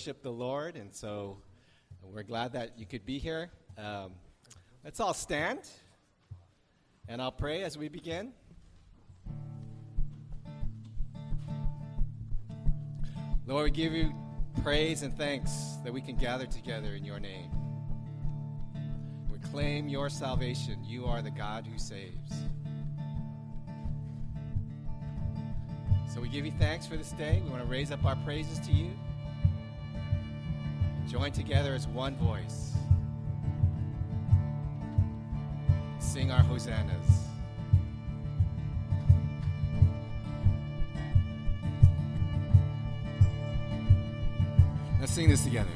worship the Lord, and so we're glad that you could be here. Um, let's all stand, and I'll pray as we begin. Lord, we give you praise and thanks that we can gather together in your name. We claim your salvation. You are the God who saves. So we give you thanks for this day. We want to raise up our praises to you. Join together as one voice. Sing our hosannas. Let's sing this together.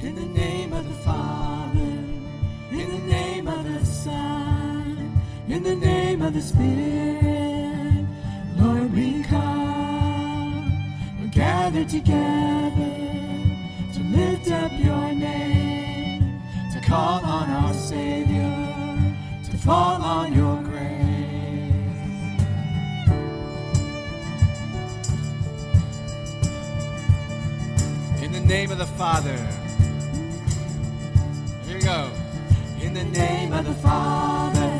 In the name of the Father, in the name of the Son, in the name of the Spirit, Lord, we come. We're gathered together up your name, to call on our Savior, to fall on your grace. In the name of the Father. Here we go. In the name of the Father,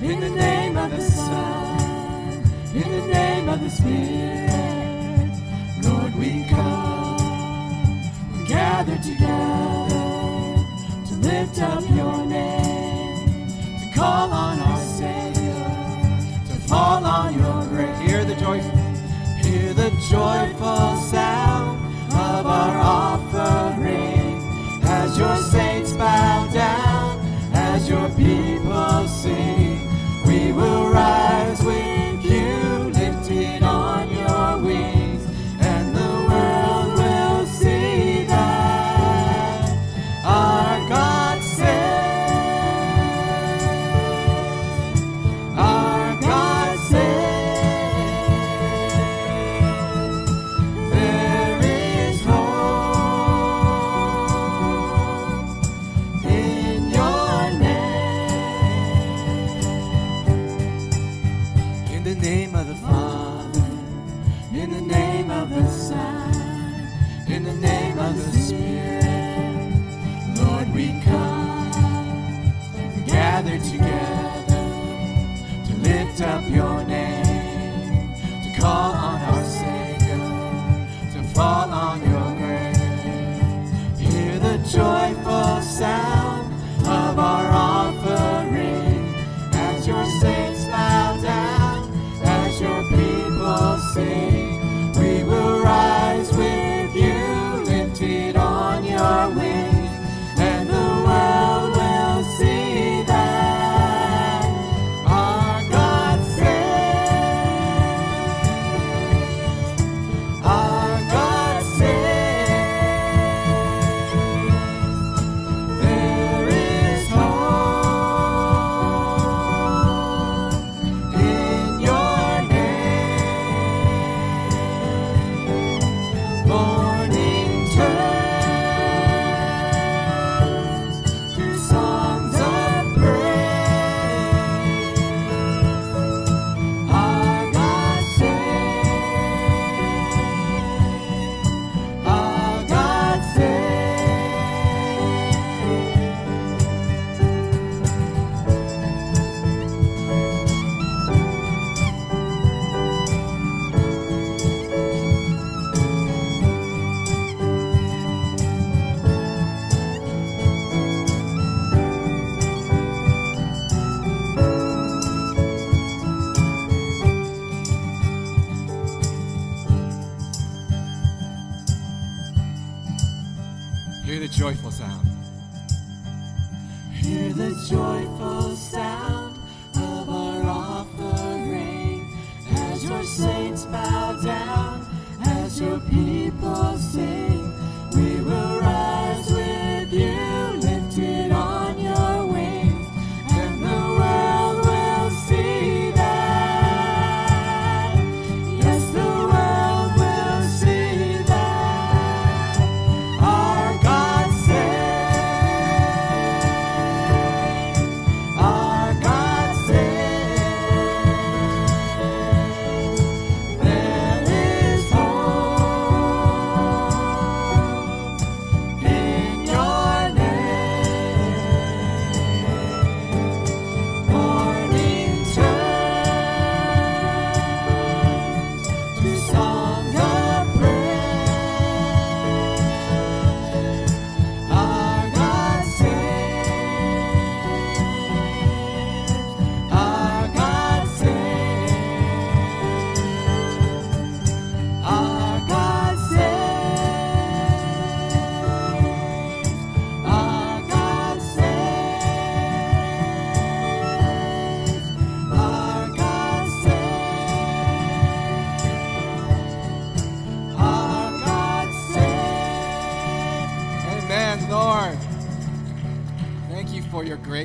in the name of the Son, in the name of the Spirit, Lord, we come. Gather together to lift up your name, to call on our Savior, to fall on your grace. Hear the joyful. Hear the joyful sound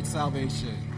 salvation.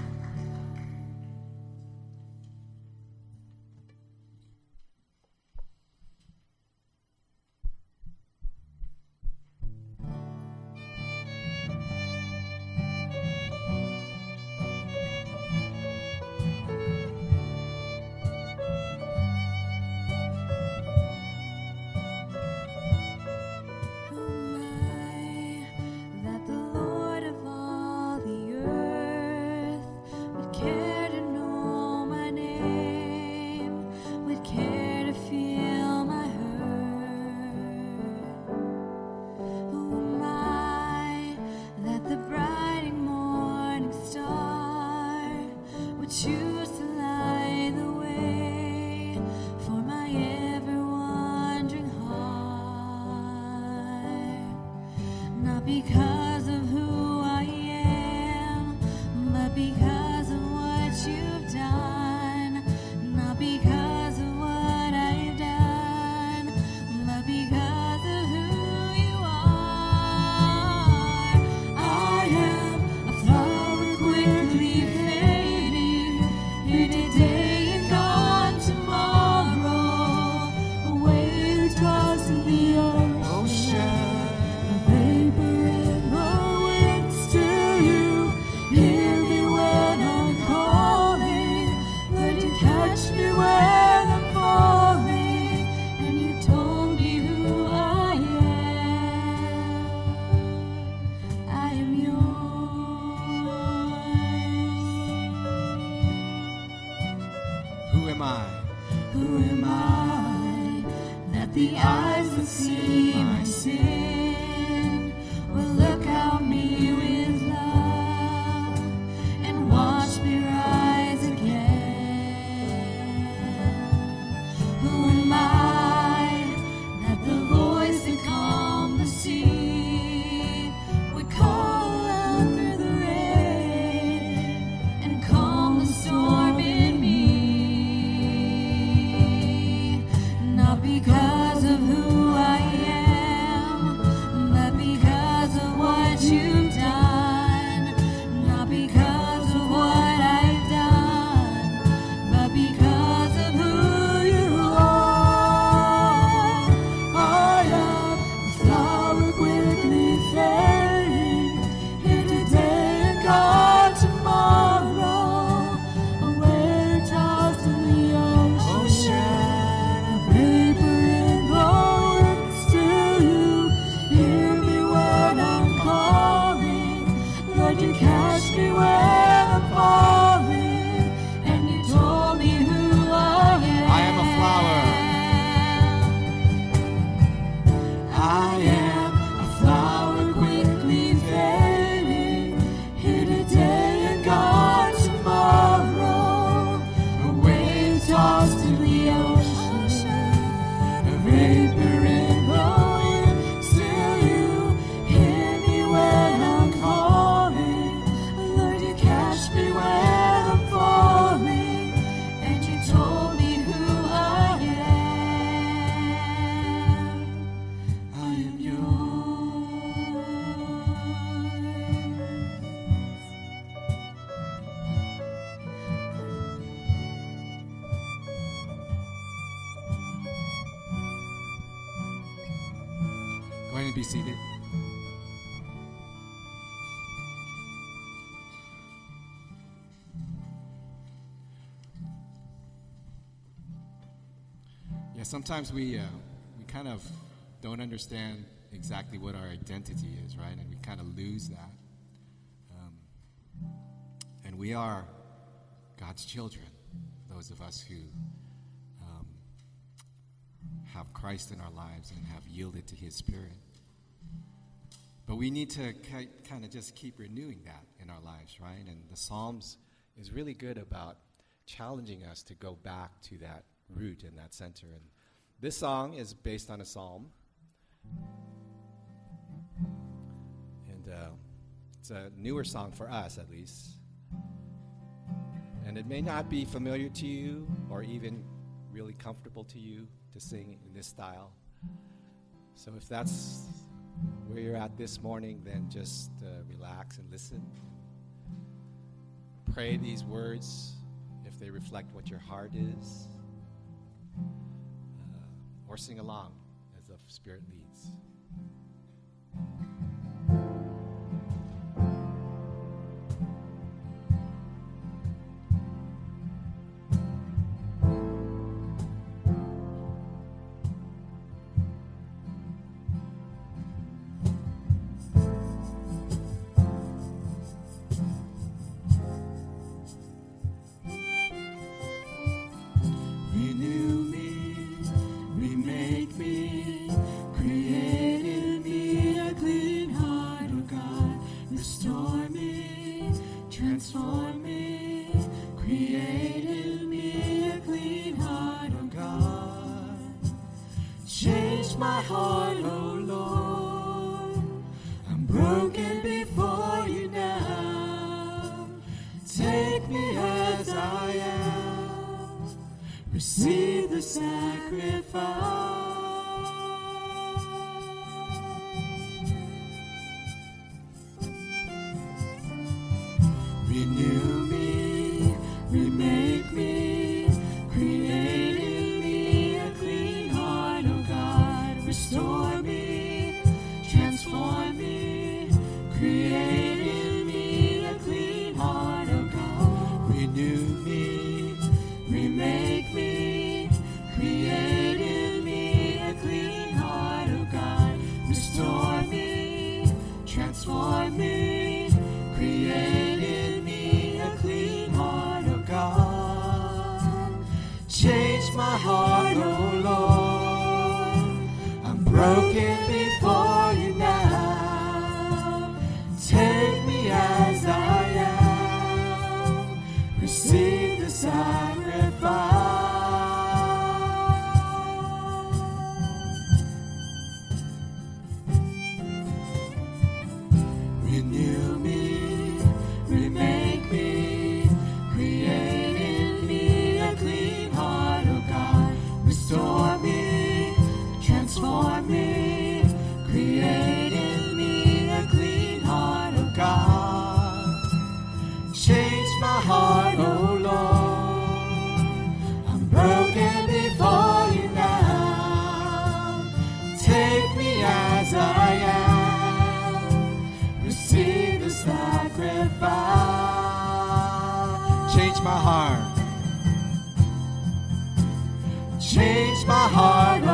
Because of who sometimes we uh, we kind of don't understand exactly what our identity is, right? And we kind of lose that. Um, and we are God's children, those of us who um, have Christ in our lives and have yielded to His Spirit. But we need to ki- kind of just keep renewing that in our lives, right? And the Psalms is really good about challenging us to go back to that root and that center. And this song is based on a psalm. And uh, it's a newer song for us, at least. And it may not be familiar to you or even really comfortable to you to sing in this style. So if that's where you're at this morning, then just uh, relax and listen. Pray these words if they reflect what your heart is or sing along as the Spirit leads. changed my heart.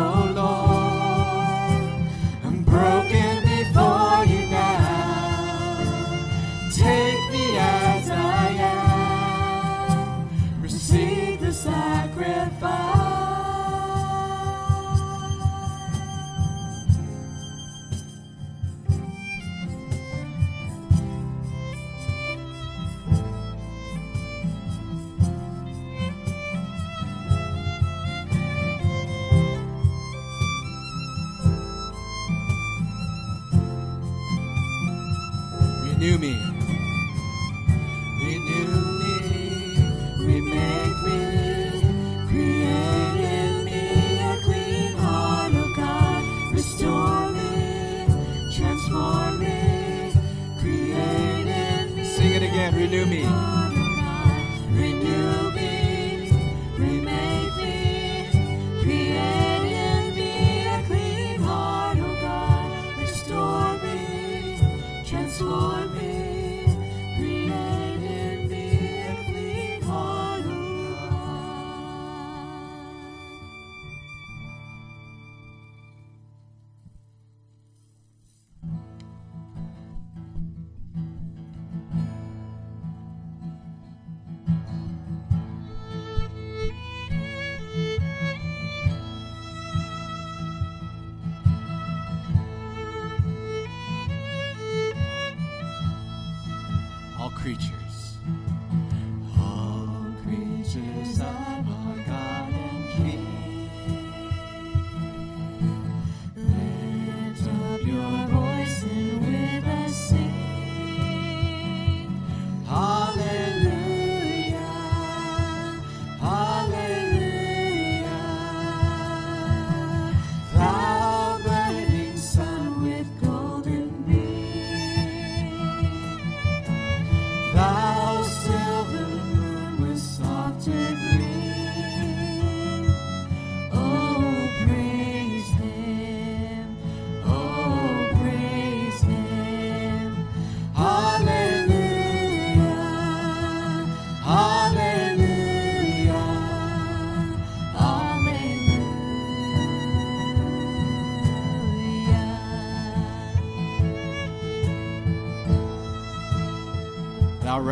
Thou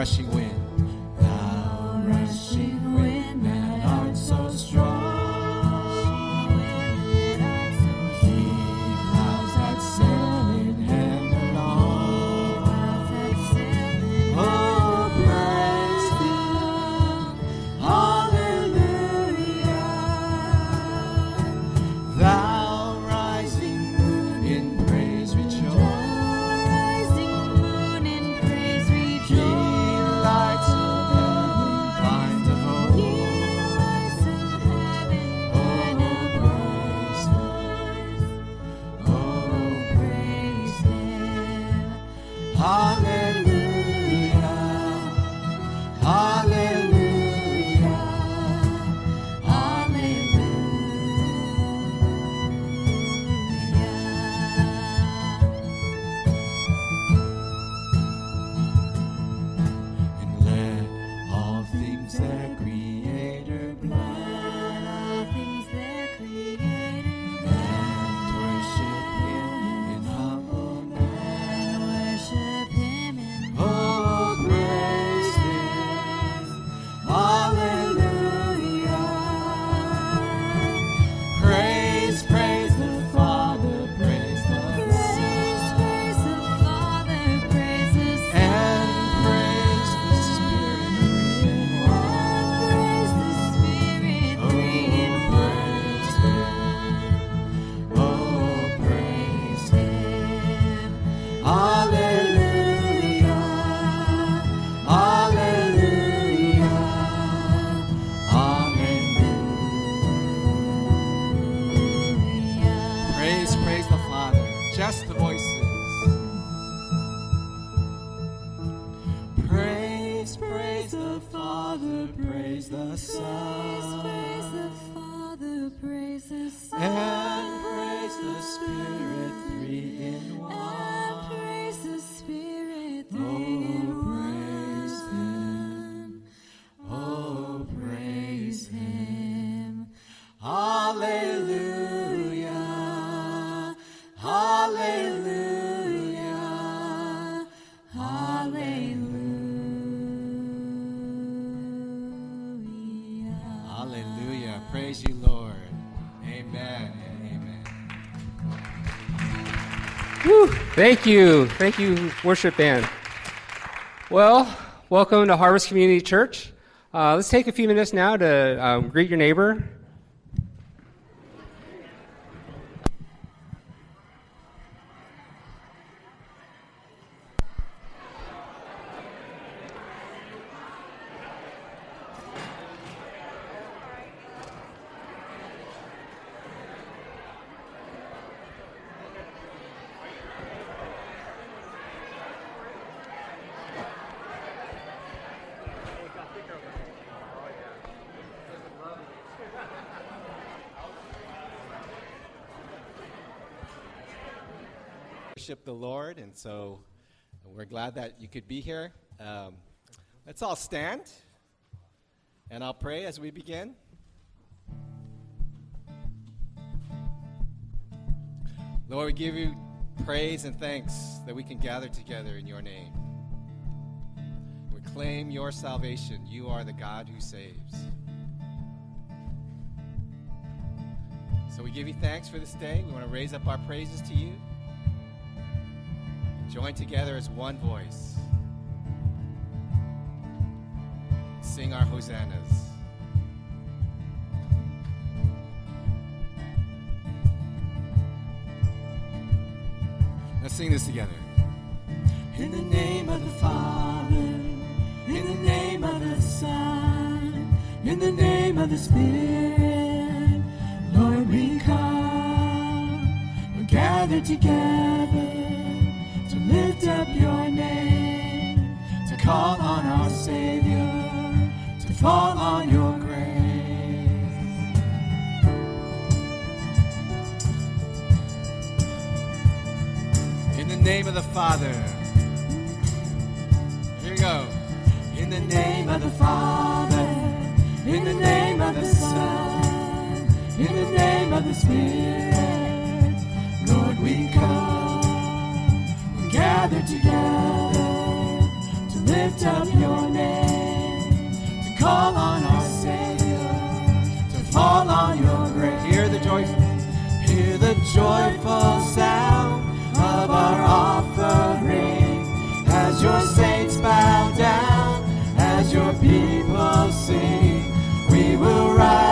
Thank you. Thank you, worship band. Well, welcome to Harvest Community Church. Uh, let's take a few minutes now to um, greet your neighbor. Worship the Lord, and so we're glad that you could be here. Um, let's all stand, and I'll pray as we begin. Lord, we give you praise and thanks that we can gather together in your name. We claim your salvation. You are the God who saves. So we give you thanks for this day. We want to raise up our praises to you. Join together as one voice. Sing our hosannas. Let's sing this together. In the name of the Father, in the name of the Son, in the name of the Spirit, Lord, we come. We're gathered together to call on our Savior, to fall on your grace. In the name of the Father. Here we go. In the name of the Father, in the name of the Son, in the name of the Spirit, Lord, we come. We gather together lift up your name, to call on our Savior, to fall on your grace. Hear the joyful, hear the joyful sound of our offering as your saints bow down, as your people sing. We will rise.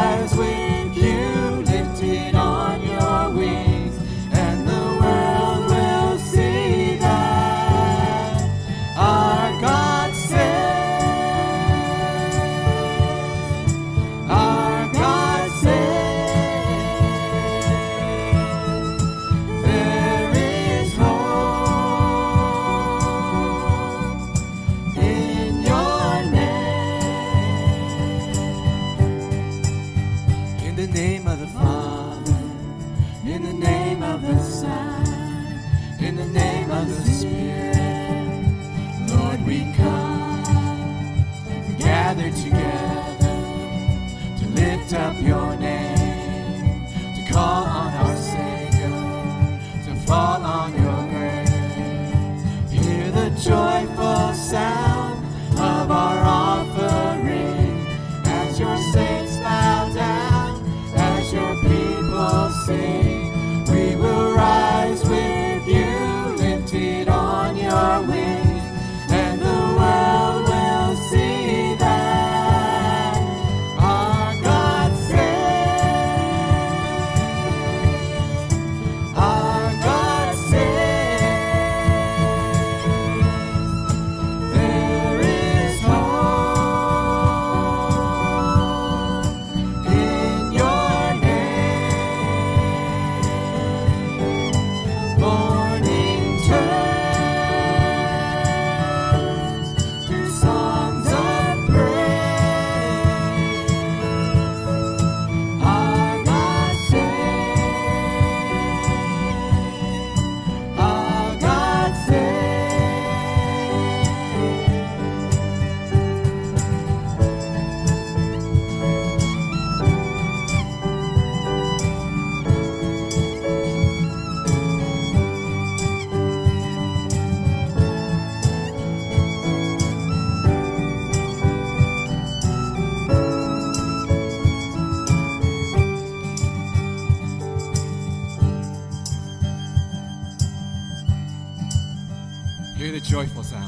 joyful sound.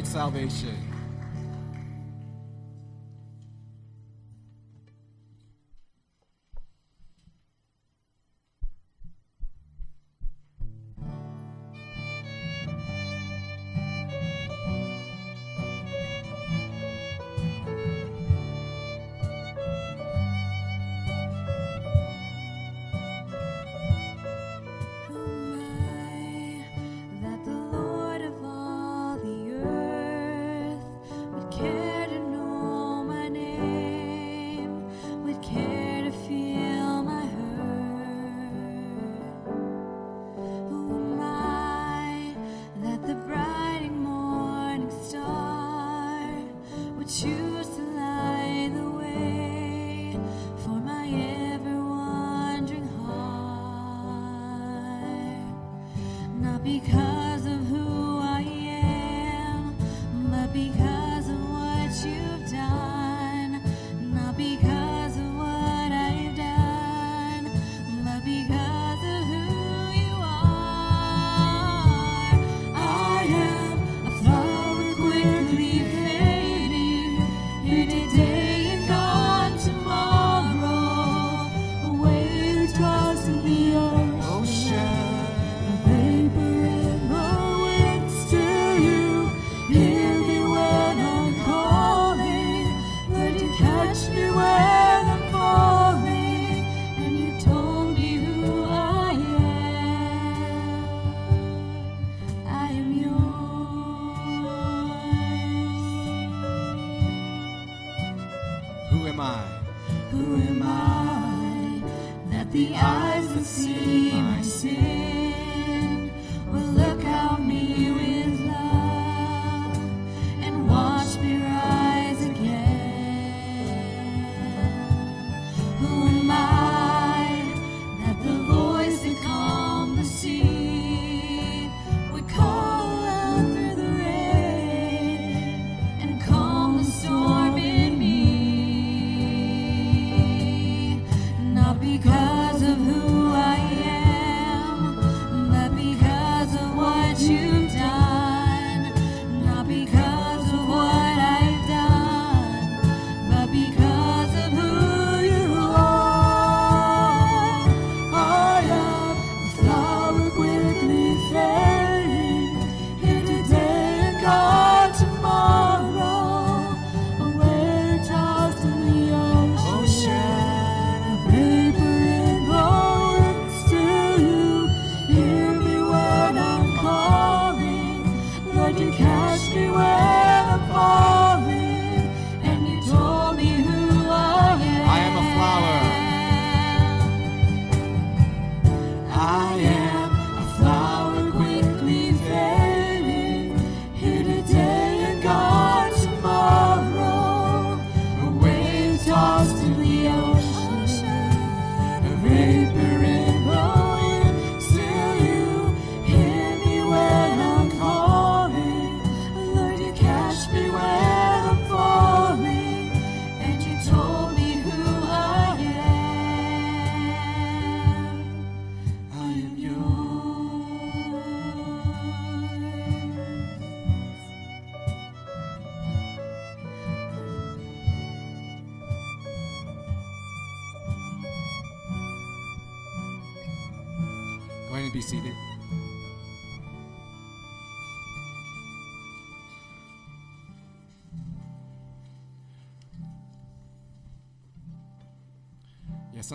great salvation. Am I? Who am I that the eyes that see my sin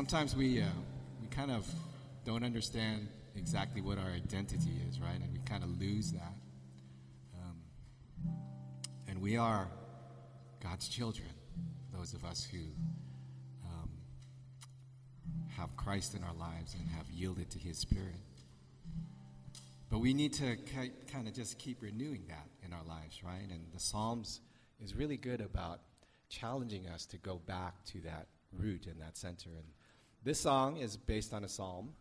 sometimes we uh, we kind of don't understand exactly what our identity is, right? And we kind of lose that. Um, and we are God's children, those of us who um, have Christ in our lives and have yielded to His Spirit. But we need to ki- kind of just keep renewing that in our lives, right? And the Psalms is really good about challenging us to go back to that root and that center. And this song is based on a psalm.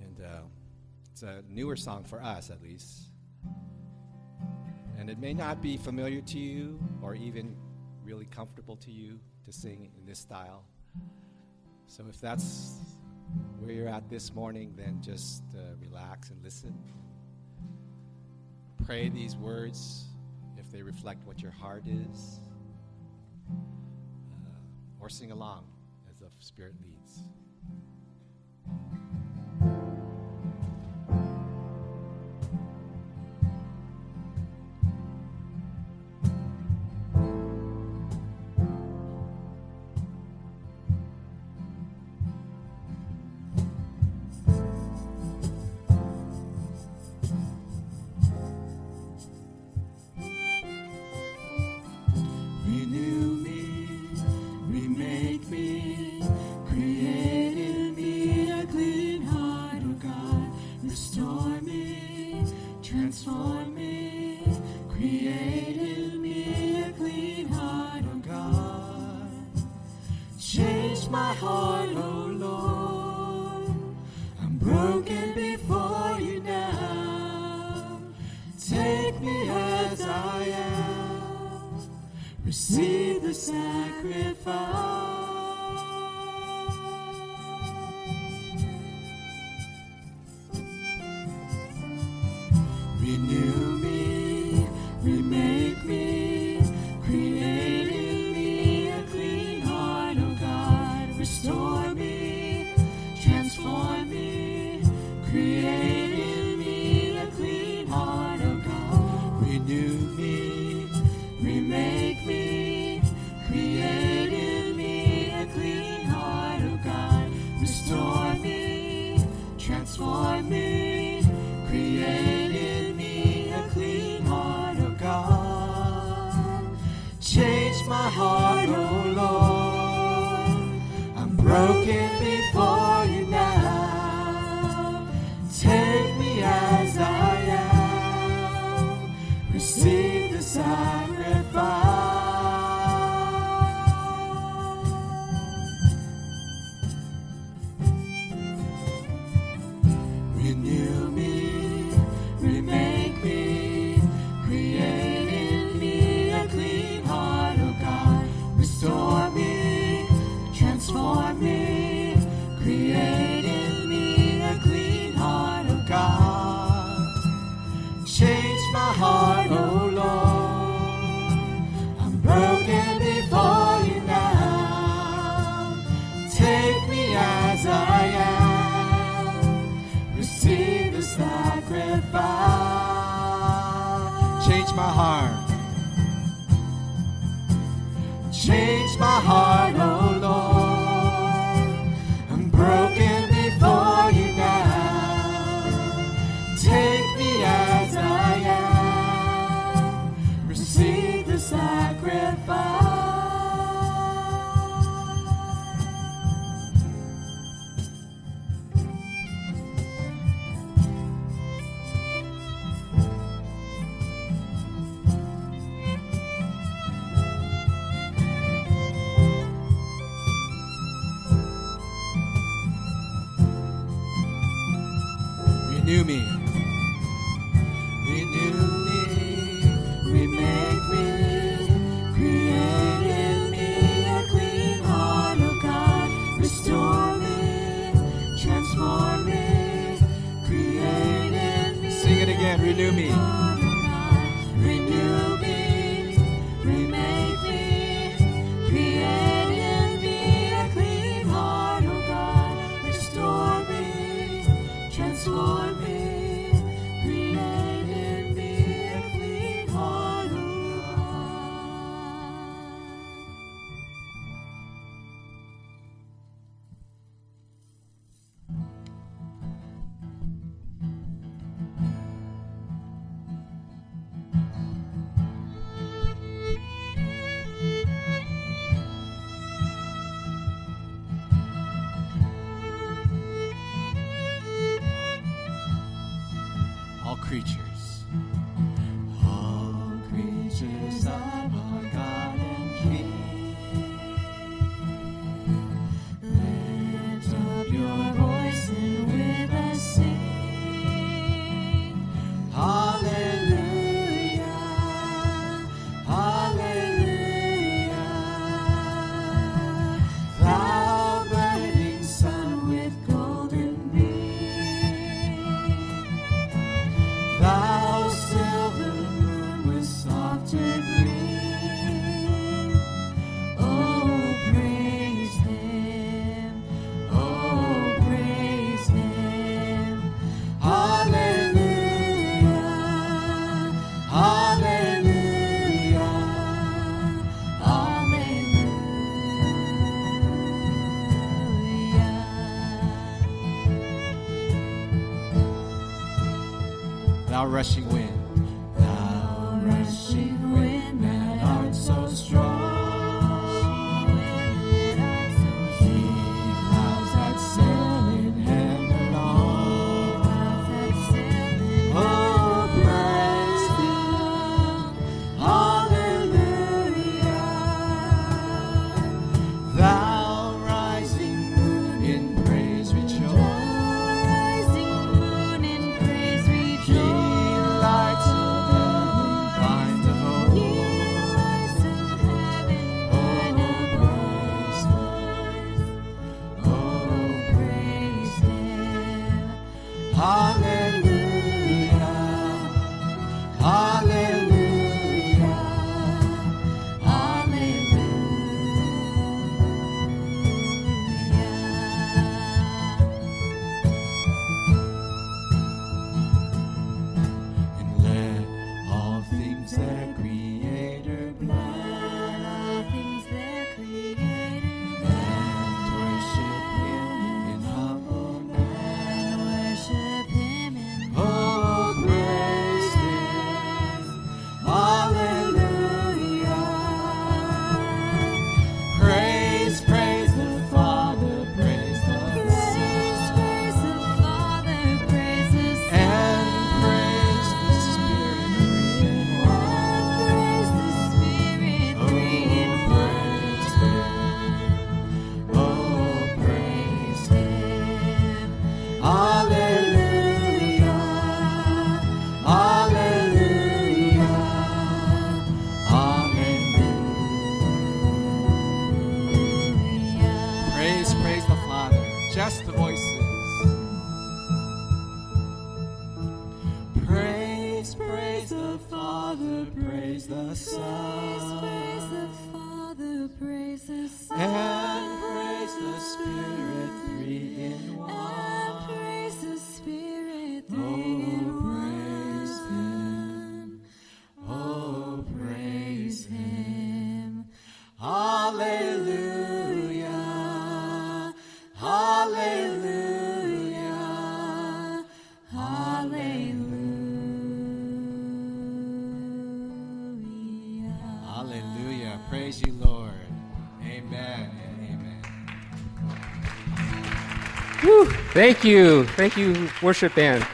And uh, it's a newer song for us, at least. And it may not be familiar to you or even really comfortable to you to sing in this style. So if that's where you're at this morning, then just uh, relax and listen. Pray these words if they reflect what your heart is, or sing along as the Spirit leads. Renew me, Thou rushing Thank you. Thank you, worship band.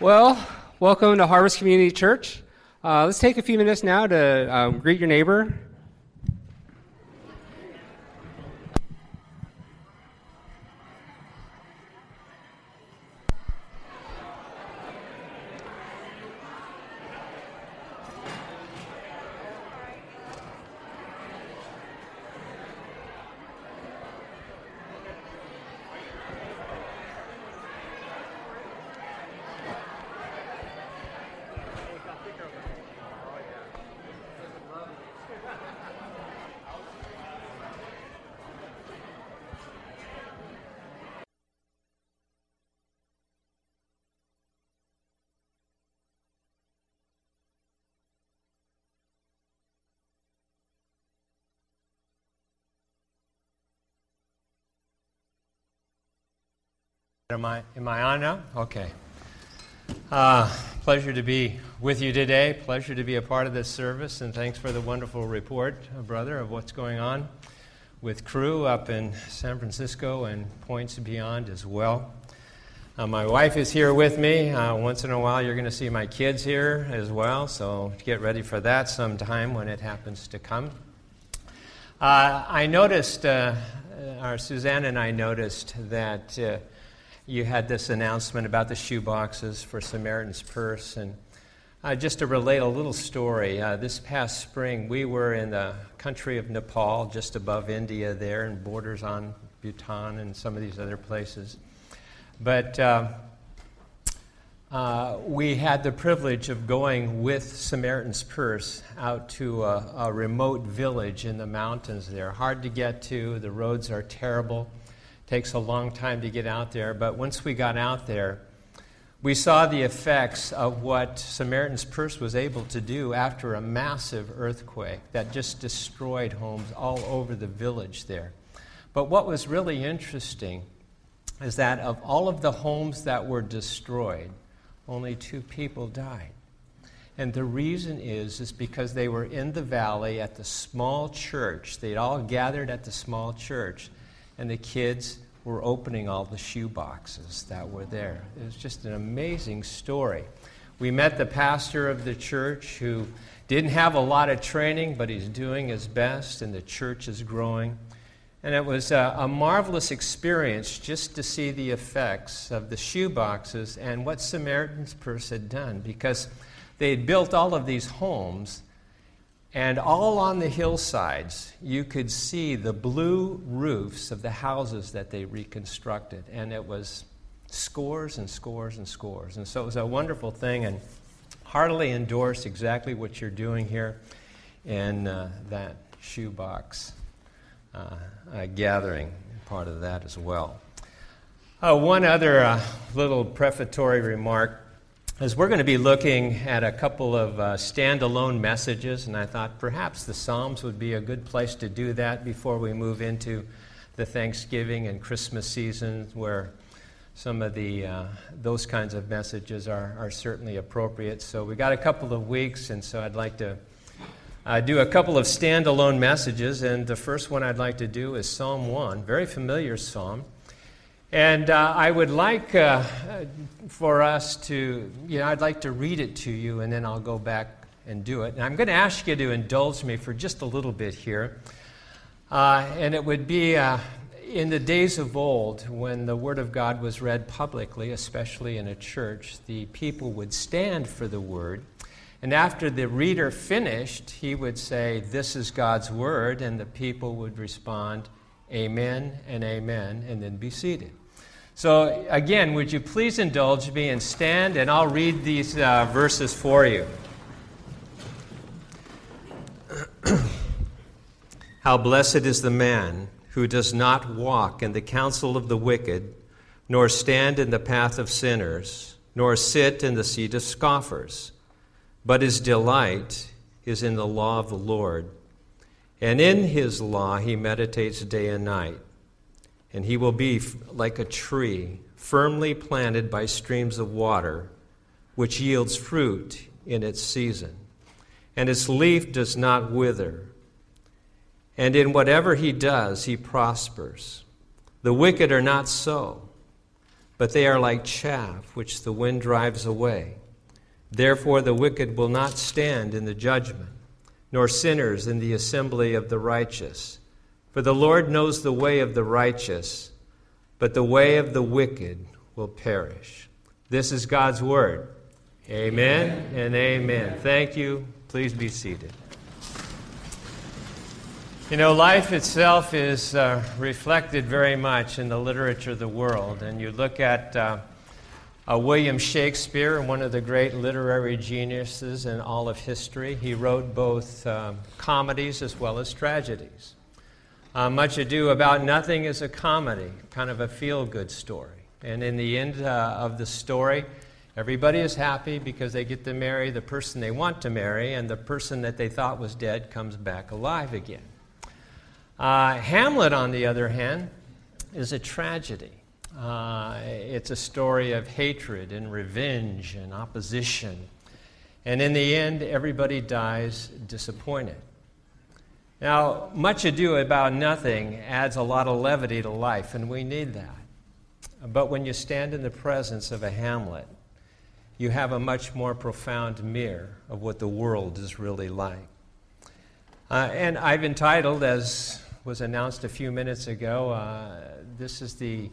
Well, welcome to Harvest Community Church. Uh, let's take a few minutes now to um, greet your neighbor. Am I, am I on now? Okay. Uh, pleasure to be with you today. Pleasure to be a part of this service, and thanks for the wonderful report, uh, brother, of what's going on with Cru up in San Francisco and points beyond as well. Uh, my wife is here with me. Uh, once in a while, you're going to see my kids here as well, so get ready for that sometime when it happens to come. Uh, I noticed, uh, our Suzanne and I noticed that you had this announcement about the shoe boxes for Samaritan's Purse. And uh, just to relate a little story, uh, this past spring we were in the country of Nepal, just above India there, and borders on Bhutan and some of these other places. But uh, uh, we had the privilege of going with Samaritan's Purse out to a, a remote village in the mountains there. Hard to get to, the roads are terrible takes a long time to get out there. But once we got out there, we saw the effects of what Samaritan's Purse was able to do after a massive earthquake that just destroyed homes all over the village there. But what was really interesting is that of all of the homes that were destroyed, only two people died. And the reason is is because they were in the valley at the small church. They'd all gathered at the small church and the kids were opening all the shoe boxes that were there. It was just an amazing story. We met the pastor of the church who didn't have a lot of training, but he's doing his best, and the church is growing. And it was a, a marvelous experience just to see the effects of the shoe boxes and what Samaritan's Purse had done because they had built all of these homes and all on the hillsides, you could see the blue roofs of the houses that they reconstructed. And it was scores and scores and scores. And so it was a wonderful thing and heartily endorse exactly what you're doing here in uh, that shoebox uh, uh, gathering, part of that as well. Uh, one other uh, little prefatory remark as we're going to be looking at a couple of uh, standalone messages, and I thought perhaps the Psalms would be a good place to do that before we move into the Thanksgiving and Christmas seasons, where some of the uh, those kinds of messages are, are certainly appropriate. So we got a couple of weeks, and so I'd like to uh, do a couple of standalone messages. And the first one I'd like to do is Psalm one, very familiar psalm. And uh, I would like uh, for us to, you know, I'd like to read it to you and then I'll go back and do it. And I'm going to ask you to indulge me for just a little bit here. Uh, and it would be, uh, in the days of old, when the Word of God was read publicly, especially in a church, the people would stand for the Word. And after the reader finished, he would say, This is God's Word, and the people would respond, Amen and Amen, and then be seated. So, again, would you please indulge me and stand, and I'll read these uh, verses for you. How blessed is the man who does not walk in the counsel of the wicked, nor stand in the path of sinners, nor sit in the seat of scoffers, but his delight is in the law of the Lord. And in his law he meditates day and night. And he will be like a tree firmly planted by streams of water, which yields fruit in its season, and its leaf does not wither and in whatever he does, he prospers. The wicked are not so, but they are like chaff which the wind drives away. Therefore, the wicked will not stand in the judgment, nor sinners in the assembly of the righteous. For the Lord knows the way of the righteous, but the way of the wicked will perish. This is God's word. Amen, amen. and amen. Thank you. Please be seated. You know, life itself is uh, reflected very much in the literature of the world. And you look at uh, uh, William Shakespeare, one of the great literary geniuses in all of history. He wrote both um, comedies as well as tragedies. Uh, Much Ado About Nothing is a comedy, kind of a feel good story. And in the end uh, of the story, everybody is happy because they get to marry the person they want to marry, and the person that they thought was dead comes back alive again. Uh, Hamlet, on the other hand, is a tragedy. Uh, it's a story of hatred and revenge and opposition. And in the end, everybody dies disappointed. Now, much ado about nothing adds a lot of levity to life, and we need that. But when you stand in the presence of a Hamlet, you have a much more profound mirror of what the world is really like. Uh, and I've entitled, as was announced a few minutes ago. Uh, this is the,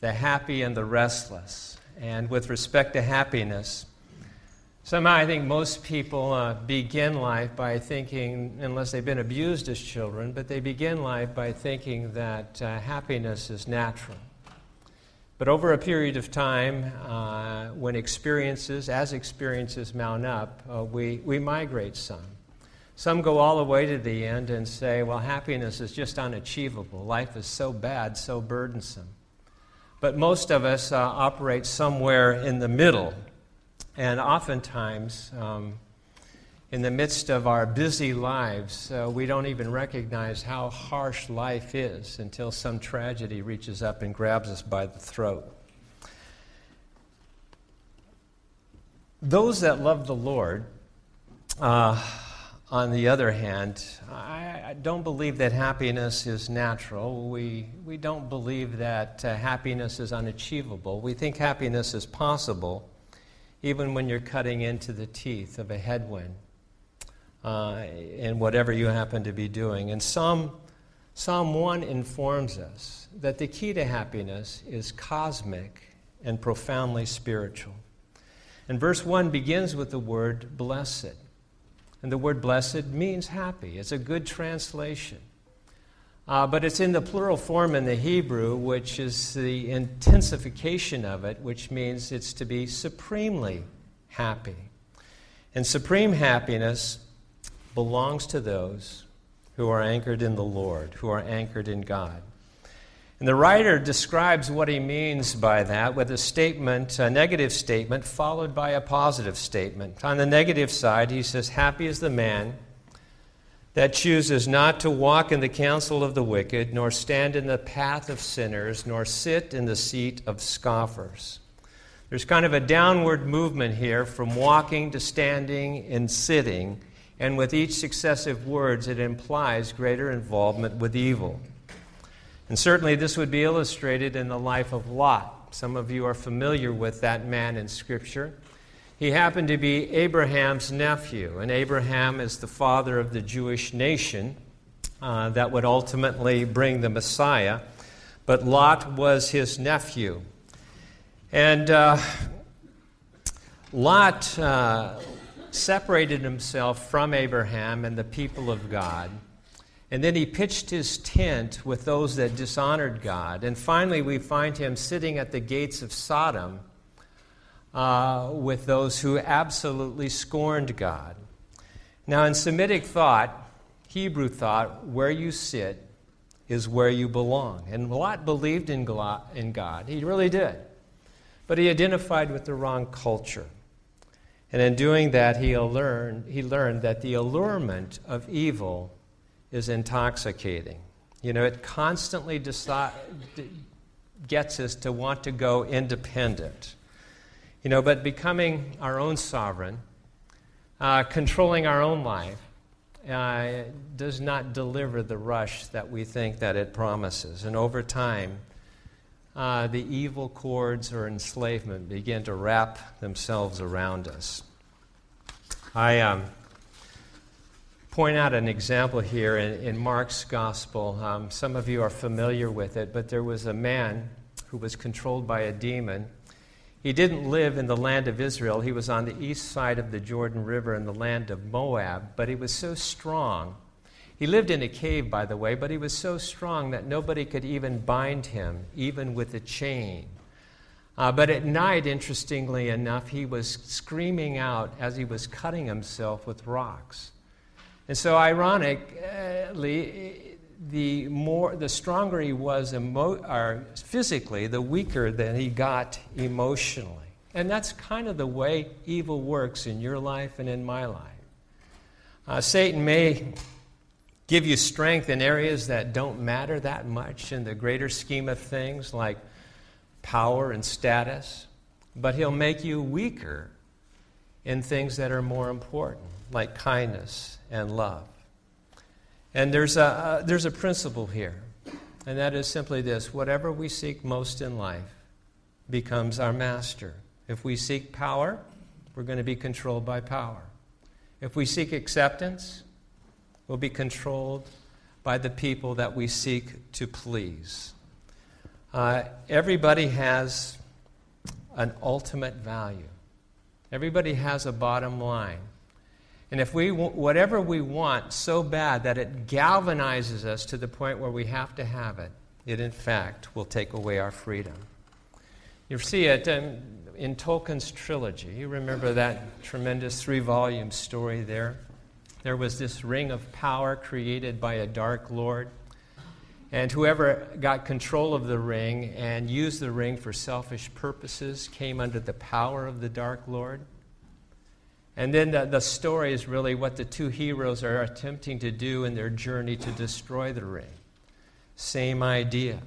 the happy and the restless. And with respect to happiness, somehow I think most people uh, begin life by thinking, unless they've been abused as children, but they begin life by thinking that uh, happiness is natural. But over a period of time, uh, when experiences, as experiences mount up, uh, we, we migrate some. Some go all the way to the end and say, well, happiness is just unachievable. Life is so bad, so burdensome. But most of us uh, operate somewhere in the middle. And oftentimes, um, in the midst of our busy lives, uh, we don't even recognize how harsh life is until some tragedy reaches up and grabs us by the throat. Those that love the Lord, uh, on the other hand, I, don't believe that happiness is natural. We, we don't believe that uh, happiness is unachievable. We think happiness is possible even when you're cutting into the teeth of a headwind uh, in whatever you happen to be doing. And Psalm, Psalm 1 informs us that the key to happiness is cosmic and profoundly spiritual. And verse 1 begins with the word blessed. And the word blessed means happy. It's a good translation. Uh, but it's in the plural form in the Hebrew, which is the intensification of it, which means it's to be supremely happy. And supreme happiness belongs to those who are anchored in the Lord, who are anchored in God. And the writer describes what he means by that with a statement, a negative statement, followed by a positive statement. On the negative side, he says, Happy is the man that chooses not to walk in the counsel of the wicked, nor stand in the path of sinners, nor sit in the seat of scoffers. There's kind of a downward movement here from walking to standing and sitting, and with each successive words, it implies greater involvement with evil. And certainly this would be illustrated in the life of Lot. Some of you are familiar with that man in Scripture. He happened to be Abraham's nephew, and Abraham is the father of the Jewish nation uh, that would ultimately bring the Messiah. but Lot was his nephew. And uh, Lot uh, separated himself from Abraham and the people of God. And then he pitched his tent with those that dishonored God. And finally, we find him sitting at the gates of Sodom uh, with those who absolutely scorned God. Now, in Semitic thought, Hebrew thought, where you sit is where you belong. And Lot believed in God. He really did. But he identified with the wrong culture. And in doing that, he learned, he learned that the allurement of evil is intoxicating. You know, it constantly decide, gets us to want to go independent. You know, but becoming our own sovereign, uh, controlling our own life, uh, does not deliver the rush that we think that it promises. And over time, uh, the evil cords or enslavement begin to wrap themselves around us. I um, point out an example here in, in Mark's gospel. Um, some of you are familiar with it, but there was a man who was controlled by a demon he didn't live in the land of Israel. He was on the east side of the Jordan River in the land of Moab, but he was so strong. He lived in a cave, by the way, but he was so strong that nobody could even bind him, even with a chain. Uh, but at night, interestingly enough, he was screaming out as he was cutting himself with rocks. And so, ironically, the more the stronger he was emo- or physically, the weaker that he got emotionally. And that's kind of the way evil works in your life and in my life. Uh, Satan may give you strength in areas that don't matter that much in the greater scheme of things, like power and status, but he'll make you weaker in things that are more important, like kindness and love. And there's a, there's a principle here, and that is simply this whatever we seek most in life becomes our master. If we seek power, we're going to be controlled by power. If we seek acceptance, we'll be controlled by the people that we seek to please. Uh, everybody has an ultimate value, everybody has a bottom line. And if we, whatever we want so bad that it galvanizes us to the point where we have to have it, it in fact will take away our freedom. You see it in, um, in Tolkien's trilogy. You remember that tremendous three volume story there? There was this ring of power created by a dark lord. And whoever got control of the ring and used the ring for selfish purposes came under the power of the Dark Lord. And then the, the story is really what the two heroes are attempting to do in their journey to destroy the ring. Same idea.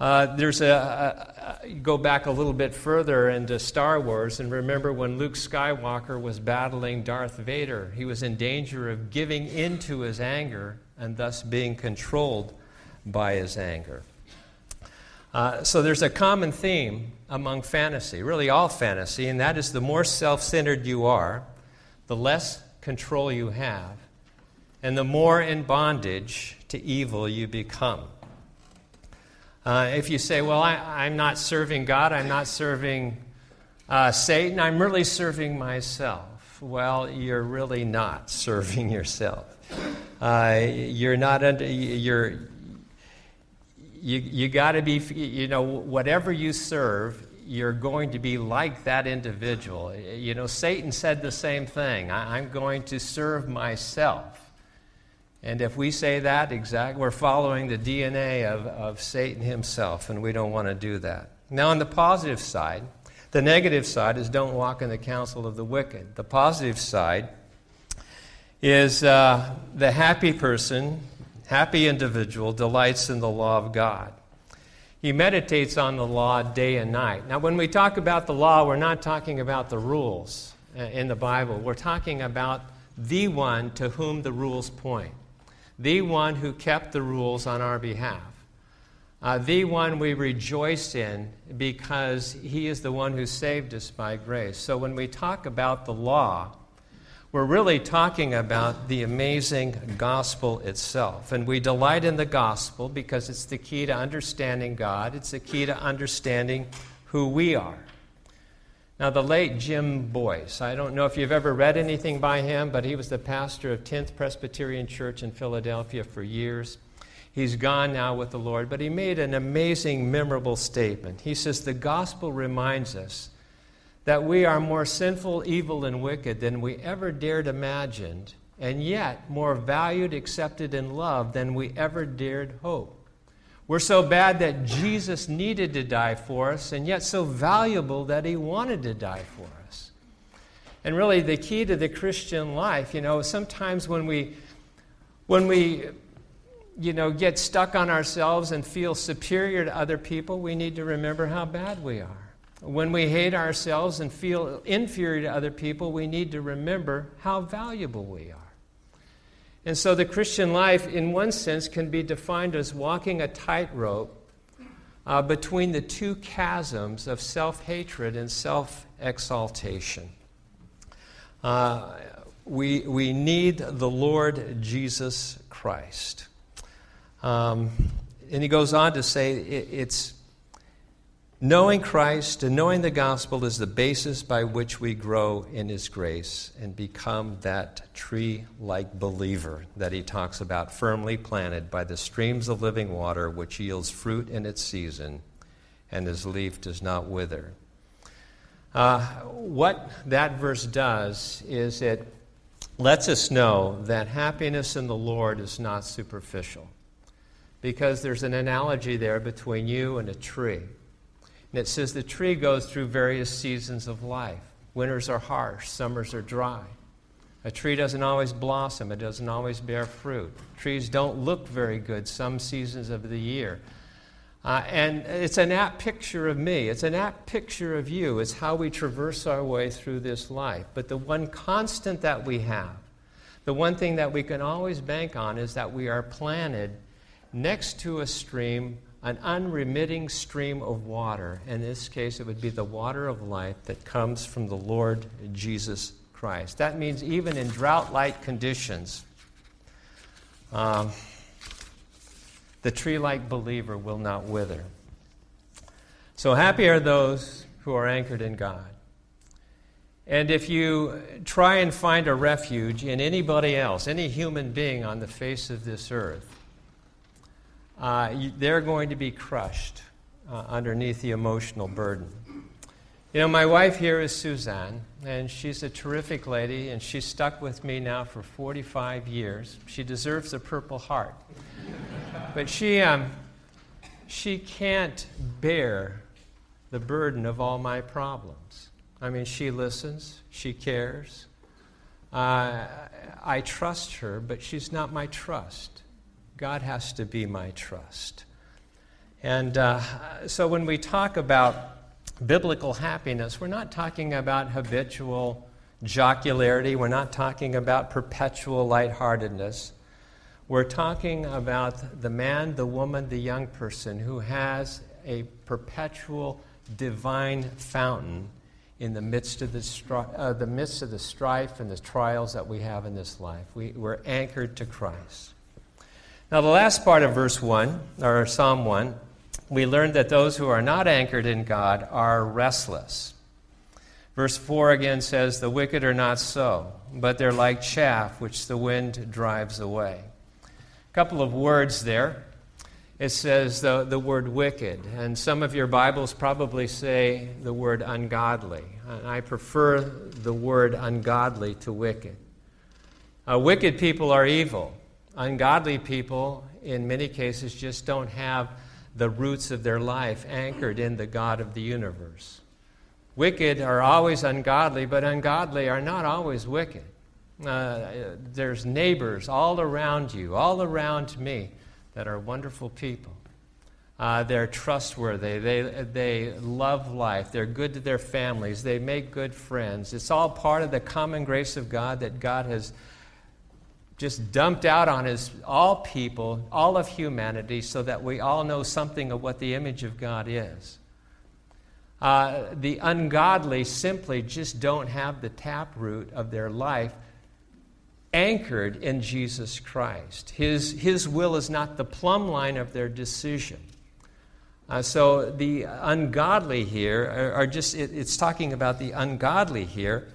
Uh, there's a, a, a, go back a little bit further into Star Wars and remember when Luke Skywalker was battling Darth Vader, he was in danger of giving into his anger and thus being controlled by his anger. Uh, so there's a common theme among fantasy, really all fantasy, and that is the more self centered you are, the less control you have, and the more in bondage to evil you become. Uh, if you say, Well, I, am not serving God, I'm not serving uh, Satan, I'm really serving myself. Well, you're really not serving yourself. Uh, you're not under, you're, you, you got to be, you know, whatever you serve, you're going to be like that individual. You know, Satan said the same thing I, am going to serve myself. And if we say that, exact, we're following the DNA of, of Satan himself, and we don't want to do that. Now, on the positive side, the negative side is don't walk in the counsel of the wicked. The positive side is uh, the happy person happy individual delights in the law of God. He meditates on the law day and night. Now, when we talk about the law, we're not talking about the rules uh, in the Bible. We're talking about the one to whom the rules point, the one who kept the rules on our behalf, uh, the one we rejoice in because he is the one who saved us by grace. So when we talk about the law, we're really talking about the amazing gospel itself. And we delight in the gospel because it's the key to understanding God, it's the key to understanding who we are. Now, the late Jim Boice, I don't know if you've ever read anything by him, but he was the pastor of 10th Presbyterian Church in Philadelphia for years. He's gone now with the Lord, but he made an amazing, memorable statement. He says, The gospel reminds us that we are more sinful, evil, and wicked than we ever dared imagine, and yet more valued, accepted, and loved than we ever dared hope. We're so bad that Jesus needed to die for us, and yet so valuable that he wanted to die for us. And really, the key to the Christian life, you know, sometimes when we, when we, you know, get stuck on ourselves and feel superior to other people, we need to remember how bad we are. When we hate ourselves and feel inferior to other people, we need to remember how valuable we are. And so the Christian life, in one sense, can be defined as walking a tightrope uh, between the two chasms of self hatred and self exaltation. Uh, we, we need the Lord Jesus Christ. Um, and he goes on to say it, it's Knowing Christ and knowing the gospel is the basis by which we grow in His grace and become that tree like believer that He talks about, firmly planted by the streams of living water, which yields fruit in its season, and His leaf does not wither. Uh, what that verse does is it lets us know that happiness in the Lord is not superficial, because there's an analogy there between you and a tree. And it says the tree goes through various seasons of life. Winters are harsh, summers are dry. A tree doesn't always blossom, it doesn't always bear fruit. Trees don't look very good some seasons of the year. Uh, and it's an apt picture of me. It's an apt picture of you. It's how we traverse our way through this life. But the one constant that we have, the one thing that we can always bank on, is that we are planted next to a stream an unremitting stream of water. In this case, it would be the water of life that comes from the Lord Jesus Christ. That means even in drought like conditions, um, the tree like believer will not wither. So happy are those who are anchored in God. And if you try and find a refuge in anybody else, any human being on the face of this earth, uh, they're going to be crushed uh, underneath the emotional burden. You know, my wife here is Suzanne, and she's a terrific lady, and she's stuck with me now for 45 years. She deserves a Purple Heart. but she, um, she can't bear the burden of all my problems. I mean, she listens, she cares. Uh, I trust her, but she's not my trust. God has to be my trust. And uh, so when we talk about biblical happiness, we're not talking about habitual jocularity, we're not talking about perpetual lightheartedness. We're talking about the man, the woman, the young person who has a perpetual divine fountain in the midst of the, stri- uh, the midst of the strife and the trials that we have in this life. We, we're anchored to Christ. Now, the last part of verse 1, or Psalm 1, we learned that those who are not anchored in God are restless. Verse 4 again says, The wicked are not so, but they're like chaff which the wind drives away. A couple of words there. It says the, the word wicked, and some of your Bibles probably say the word ungodly. I prefer the word ungodly to wicked. Uh, wicked people are evil. Ungodly people, in many cases, just don't have the roots of their life anchored in the God of the universe. Wicked are always ungodly, but ungodly are not always wicked. Uh, there's neighbors all around you, all around me, that are wonderful people. Uh, they're trustworthy. They, they love life. They're good to their families. They make good friends. It's all part of the common grace of God that God has just dumped out on his all people, all of humanity, so that we all know something of what the image of God is. Uh, the ungodly simply just don't have the taproot of their life anchored in Jesus Christ. His, his will is not the plumb line of their decision. Uh, so the ungodly here are, are just, it, it's talking about the ungodly here,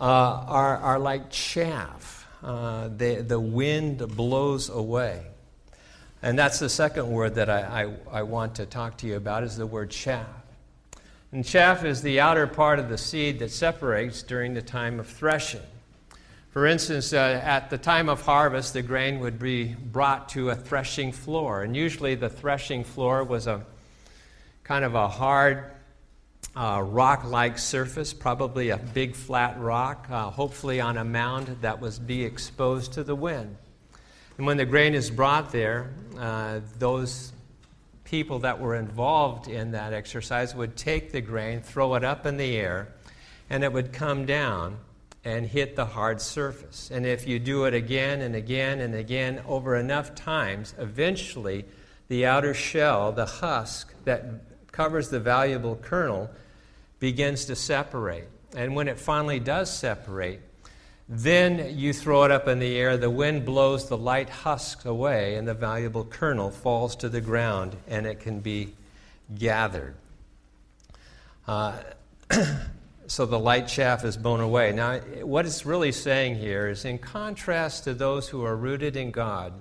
uh, are, are like chaff. Uh, they, the wind blows away. And that's the second word that I, I, I want to talk to you about is the word chaff. And chaff is the outer part of the seed that separates during the time of threshing. For instance, uh, at the time of harvest, the grain would be brought to a threshing floor. And usually the threshing floor was a kind of a hard uh, rock like surface, probably a big flat rock, uh, hopefully on a mound that was be exposed to the wind. And when the grain is brought there, uh, those people that were involved in that exercise would take the grain, throw it up in the air, and it would come down and hit the hard surface. And if you do it again and again and again over enough times, eventually the outer shell, the husk that covers the valuable kernel, begins to separate. And when it finally does separate, then you throw it up in the air, the wind blows the light husks away, and the valuable kernel falls to the ground and it can be gathered. Uh, so the light chaff is blown away. Now, what it's really saying here is in contrast to those who are rooted in God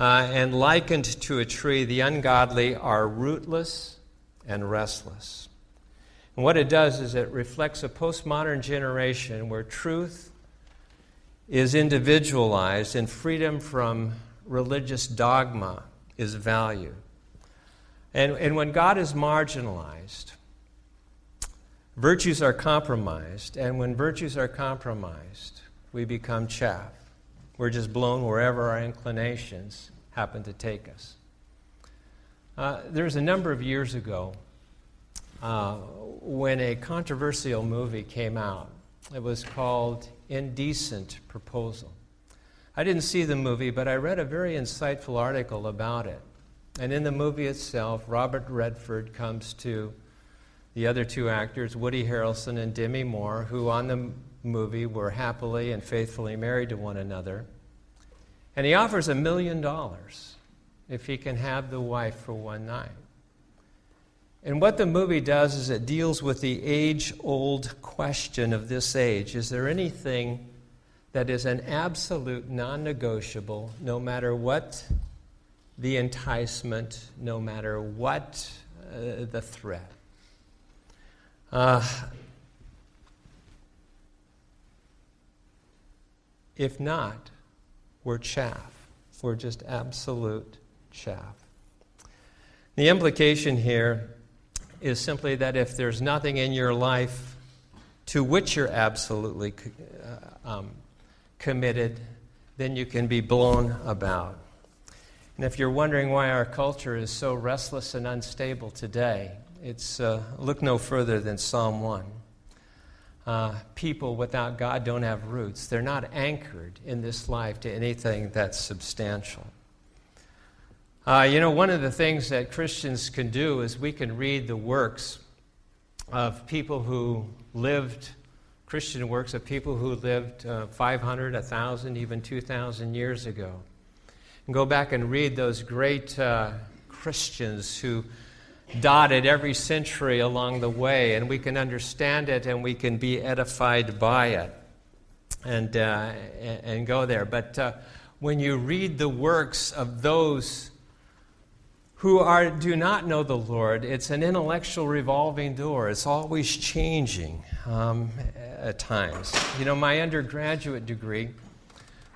uh, and likened to a tree, the ungodly are rootless and restless. And what it does is it reflects a postmodern generation where truth is individualized and freedom from religious dogma is valued. And, and when God is marginalized, virtues are compromised. And when virtues are compromised, we become chaff. We're just blown wherever our inclinations happen to take us. Uh, there was a number of years ago uh, when a controversial movie came out. It was called Indecent Proposal. I didn't see the movie, but I read a very insightful article about it. And in the movie itself, Robert Redford comes to the other two actors, Woody Harrelson and Demi Moore, who on the movie were happily and faithfully married to one another. And he offers a million dollars if he can have the wife for one night. And what the movie does is it deals with the age old question of this age Is there anything that is an absolute non negotiable, no matter what the enticement, no matter what uh, the threat? Uh, if not, we're chaff. We're just absolute chaff. The implication here is simply that if there's nothing in your life to which you're absolutely uh, um, committed, then you can be blown about. And if you're wondering why our culture is so restless and unstable today, it's uh, look no further than Psalm 1. Uh, people without God don't have roots. They're not anchored in this life to anything that's substantial. Uh, you know, one of the things that Christians can do is we can read the works of people who lived, Christian works of people who lived uh, 500, 1,000, even 2,000 years ago. And go back and read those great uh, Christians who dotted every century along the way, and we can understand it and we can be edified by it and, uh, and go there. But uh, when you read the works of those who are, do not know the Lord, it's an intellectual revolving door. It's always changing um, at times. You know, my undergraduate degree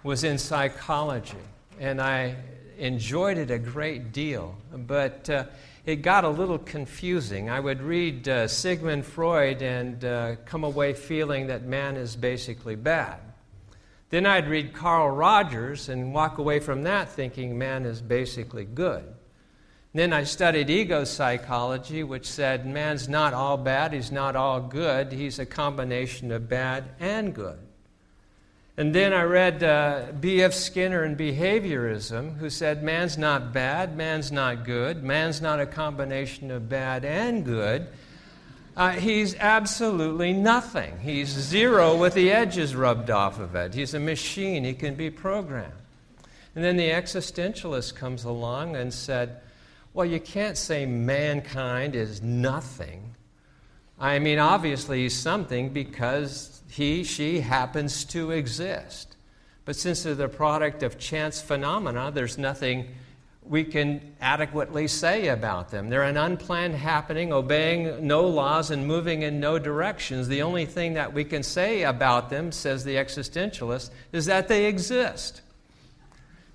was in psychology, and I enjoyed it a great deal, but uh, it got a little confusing. I would read uh, Sigmund Freud and uh, come away feeling that man is basically bad. Then I'd read Carl Rogers and walk away from that thinking man is basically good. Then I studied ego psychology, which said man's not all bad, he's not all good, he's a combination of bad and good. And then I read uh, B.F. Skinner and behaviorism, who said man's not bad, man's not good, man's not a combination of bad and good. Uh, he's absolutely nothing. He's zero with the edges rubbed off of it. He's a machine. He can be programmed. And then the existentialist comes along and said, Well, you can't say mankind is nothing. I mean, obviously, he's something because he, she happens to exist. But since they're the product of chance phenomena, there's nothing we can adequately say about them. They're an unplanned happening, obeying no laws and moving in no directions. The only thing that we can say about them, says the existentialist, is that they exist.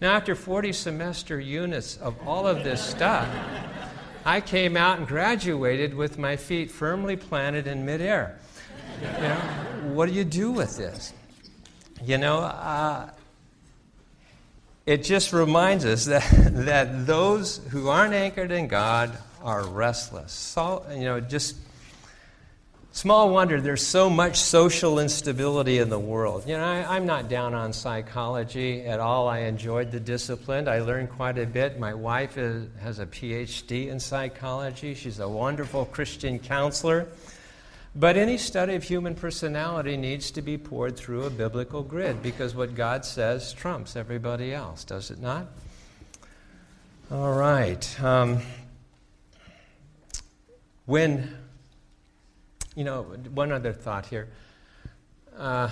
Now, after 40 semester units of all of this stuff, I came out and graduated with my feet firmly planted in midair. You know, what do you do with this? You know, uh, it just reminds us that, that those who aren't anchored in God are restless. So, you know, just small wonder there's so much social instability in the world. You know, I, am not down on psychology at all. I enjoyed the discipline. I learned quite a bit. My wife is, has a PhD in psychology. She's a wonderful Christian counselor. But any study of human personality needs to be poured through a biblical grid because what God says trumps everybody else, does it not? All right. Um, when, you know, one other thought here. Uh,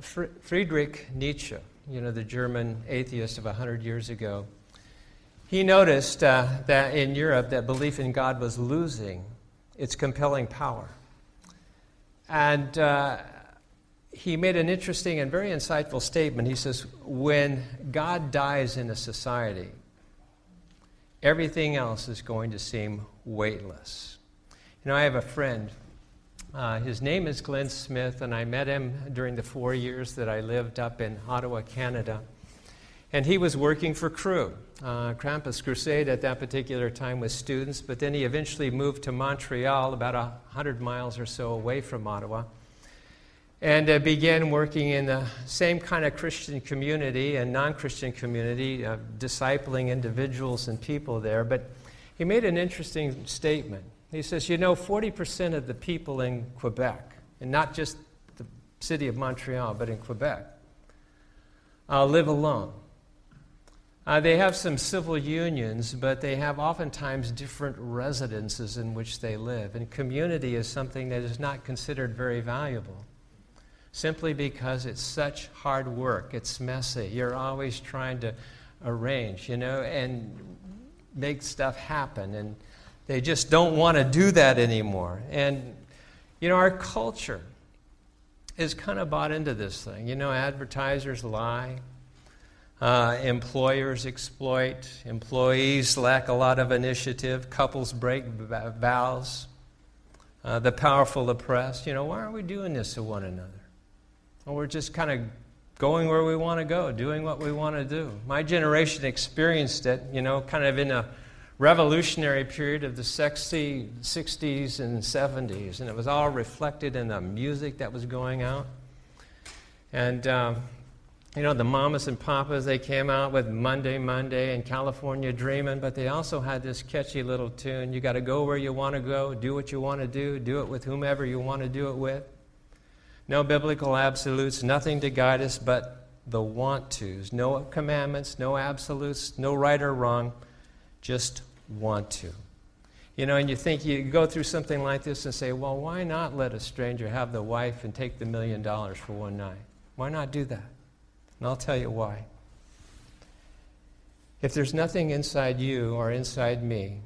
Friedrich Nietzsche, you know, the German atheist of 100 years ago, he noticed uh, that in Europe that belief in God was losing its compelling power. And uh, he made an interesting and very insightful statement. He says, When God dies in a society, everything else is going to seem weightless. You know, I have a friend. Uh, his name is Glenn Smith, and I met him during the four years that I lived up in Ottawa, Canada. And he was working for Cru. Uh, Campus Crusade at that particular time with students, but then he eventually moved to Montreal, about 100 miles or so away from Ottawa, and uh, began working in the same kind of Christian community and non Christian community, uh, discipling individuals and people there. But he made an interesting statement. He says, You know, 40% of the people in Quebec, and not just the city of Montreal, but in Quebec, uh, live alone. Uh, they have some civil unions, but they have oftentimes different residences in which they live. And community is something that is not considered very valuable simply because it's such hard work. It's messy. You're always trying to arrange, you know, and make stuff happen. And they just don't want to do that anymore. And, you know, our culture is kind of bought into this thing. You know, advertisers lie. Uh, employers exploit, employees lack a lot of initiative, couples break vows, uh, the powerful oppress. You know, why are we doing this to one another? Well, we're just kind of going where we want to go, doing what we want to do. My generation experienced it, you know, kind of in a revolutionary period of the sexy 60s and 70s, and it was all reflected in the music that was going out. And um, you know, the mamas and papas, they came out with Monday, Monday and California Dreamin', but they also had this catchy little tune. You got to go where you want to go, do what you want to do, do it with whomever you want to do it with. No biblical absolutes, nothing to guide us but the want tos. No commandments, no absolutes, no right or wrong, just want to. You know, and you think you go through something like this and say, well, why not let a stranger have the wife and take the million dollars for one night? Why not do that? And I'll tell you why. If there's nothing inside you or inside me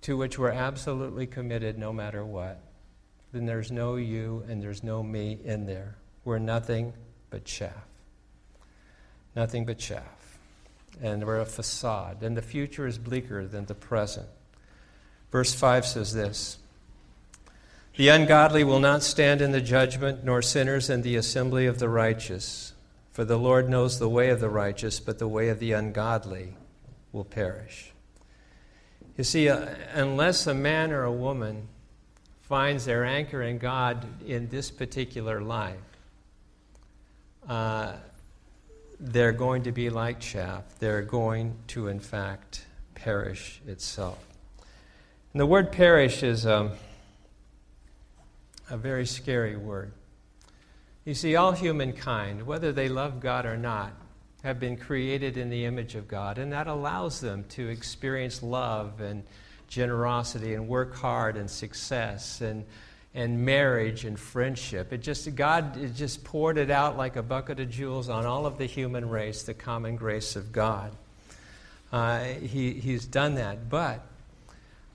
to which we're absolutely committed no matter what, then there's no you and there's no me in there. We're nothing but chaff. Nothing but chaff. And we're a facade. And the future is bleaker than the present. Verse 5 says this The ungodly will not stand in the judgment, nor sinners in the assembly of the righteous. For the Lord knows the way of the righteous, but the way of the ungodly will perish. You see, uh, unless a man or a woman finds their anchor in God in this particular life, uh, they're going to be like chaff. They're going to, in fact, perish itself. And the word perish is um, a very scary word. You see, all humankind, whether they love God or not, have been created in the image of God, and that allows them to experience love and generosity and work hard and success and, and marriage and friendship. It just, God it just poured it out like a bucket of jewels on all of the human race, the common grace of God. Uh, he, he's done that. But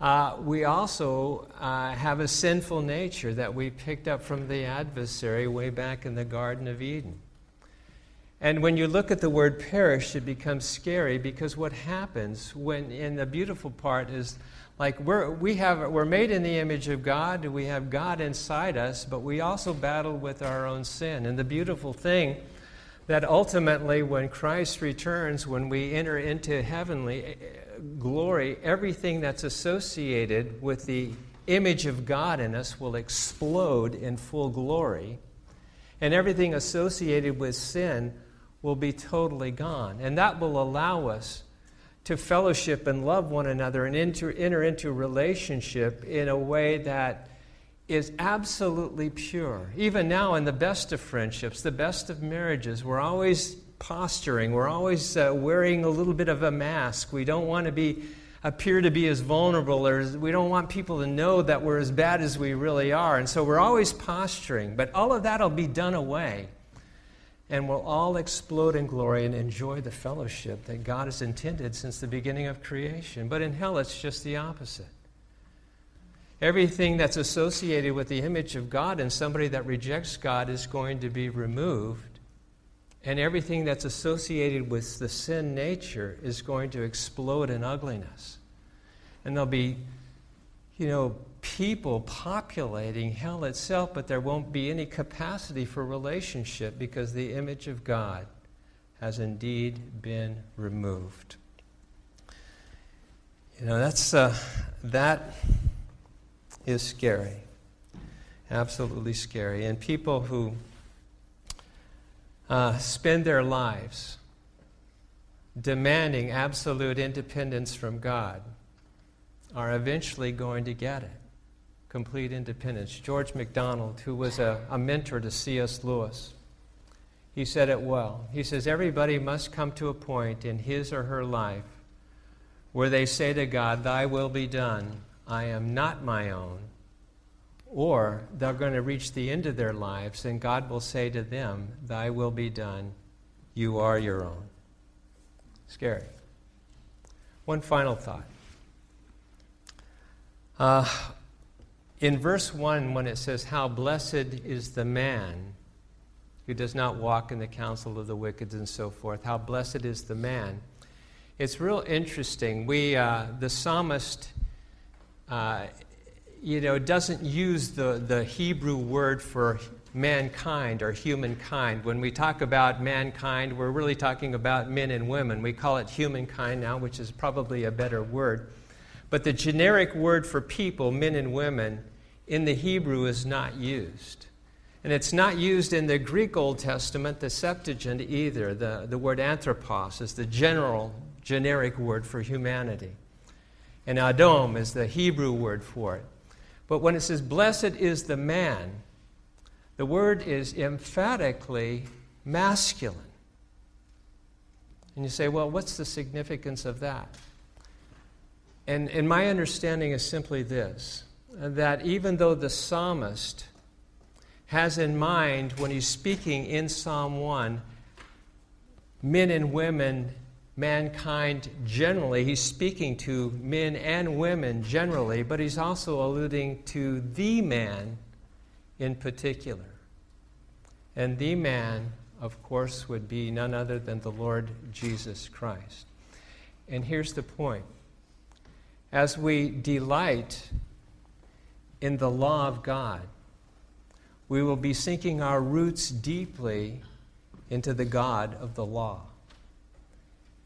uh, we also uh, have a sinful nature that we picked up from the adversary way back in the Garden of Eden. And when you look at the word perish, it becomes scary because what happens when, and the beautiful part is like we're, we have, we're made in the image of God, we have God inside us, but we also battle with our own sin. And the beautiful thing that ultimately, when Christ returns, when we enter into heavenly eh, glory, everything that's associated with the image of God in us will explode in full glory. And everything associated with sin will be totally gone. And that will allow us to fellowship and love one another and enter, enter into relationship in a way that is absolutely pure. Even now, in the best of friendships, the best of marriages, we're always posturing, we're always uh, wearing a little bit of a mask. We don't want to be appear to be as vulnerable or as, we don't want people to know that we're as bad as we really are. And so we're always posturing, but all of that'll be done away and we'll all explode in glory and enjoy the fellowship that God has intended since the beginning of creation. But in hell, it's just the opposite. Everything that's associated with the image of God and somebody that rejects God is going to be removed. And everything that's associated with the sin nature is going to explode in ugliness. And there'll be, you know, people populating hell itself, but there won't be any capacity for relationship because the image of God has indeed been removed. You know, that's, uh, that is scary. Absolutely scary. And people who uh, spend their lives demanding absolute independence from God are eventually going to get it complete independence. George MacDonald, who was a, a mentor to C.S. Lewis, he said it well. He says, Everybody must come to a point in his or her life where they say to God, Thy will be done. I am not my own. Or they're going to reach the end of their lives and God will say to them, Thy will be done. You are your own. Scary. One final thought. Uh, in verse 1, when it says, How blessed is the man who does not walk in the counsel of the wicked and so forth, how blessed is the man. It's real interesting. We, uh, the psalmist, uh, you know, doesn't use the, the Hebrew word for mankind or humankind. When we talk about mankind, we're really talking about men and women. We call it humankind now, which is probably a better word. But the generic word for people, men and women, in the Hebrew is not used. And it's not used in the Greek Old Testament, the Septuagint either. The, the word anthropos is the general, generic word for humanity. And Adom is the Hebrew word for it. But when it says, blessed is the man, the word is emphatically masculine. And you say, well, what's the significance of that? And, and my understanding is simply this that even though the psalmist has in mind when he's speaking in Psalm 1 men and women, mankind generally, he's speaking to men and women generally, but he's also alluding to the man in particular. And the man, of course, would be none other than the Lord Jesus Christ. And here's the point as we delight in the law of God, we will be sinking our roots deeply into the God of the law.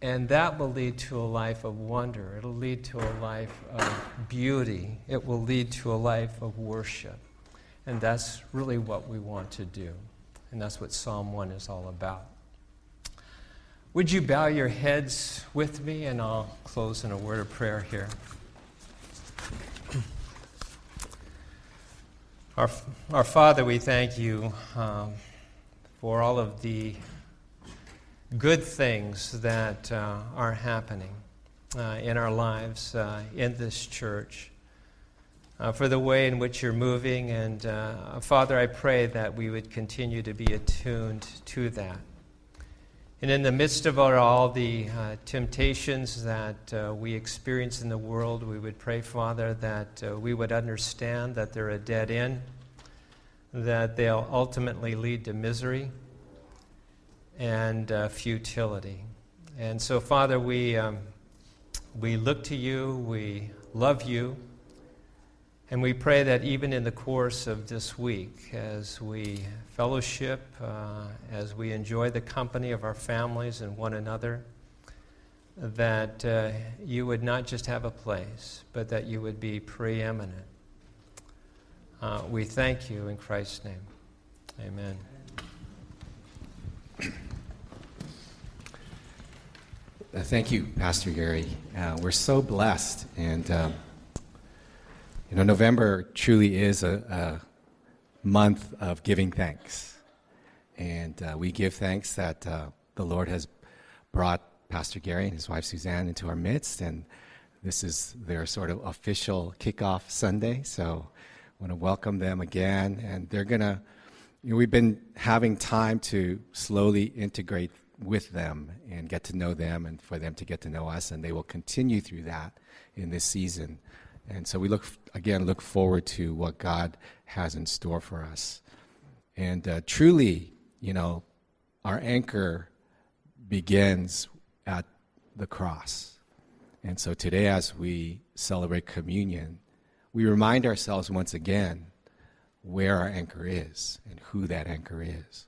And that will lead to a life of wonder. It'll lead to a life of beauty. It will lead to a life of worship. And that's really what we want to do. And that's what Psalm 1 is all about. Would you bow your heads with me? And I'll close in a word of prayer here. Our, our Father, we thank you um, for all of the good things that uh, are happening uh, in our lives, uh, in this church, uh, for the way in which you're moving. And uh, Father, I pray that we would continue to be attuned to that. And in the midst of all the uh, temptations that we experience in the world, we would pray, Father, that we would understand that they're a dead end, that they'll ultimately lead to misery and uh, futility. And so, Father, we, um, we look to you, we love you, and we pray that even in the course of this week, as we fellowship, uh, as we enjoy the company of our families and one another, that uh, you would not just have a place, but that you would be preeminent. Uh, we thank you in Christ's name. Amen. Uh, thank you, Pastor Gary. Uh, we're so blessed. And, um, you know, November truly is a, a month of giving thanks. And uh, we give thanks that uh, the Lord has brought Pastor Gary and his wife Suzanne into our midst. And this is their sort of official kickoff Sunday. So I want to welcome them again. And they're going to, you know, we've been having time to slowly integrate with them and get to know them and for them to get to know us and they will continue through that in this season. And so we look again look forward to what god has in store for us. And uh, truly you know our anchor begins at the cross. And so today as we celebrate communion we remind ourselves once again where our anchor is and who that anchor is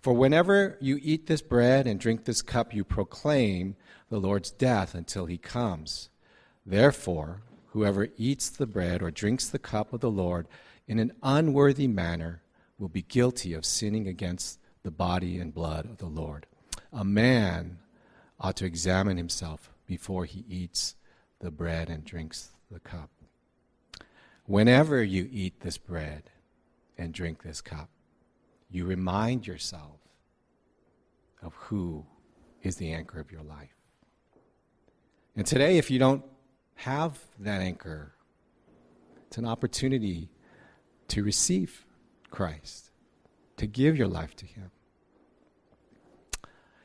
For whenever you eat this bread and drink this cup, you proclaim the Lord's death until he comes. Therefore, whoever eats the bread or drinks the cup of the Lord in an unworthy manner will be guilty of sinning against the body and blood of the Lord. A man ought to examine himself before he eats the bread and drinks the cup. Whenever you eat this bread and drink this cup, you remind yourself of who is the anchor of your life. And today, if you don't have that anchor, it's an opportunity to receive Christ, to give your life to Him.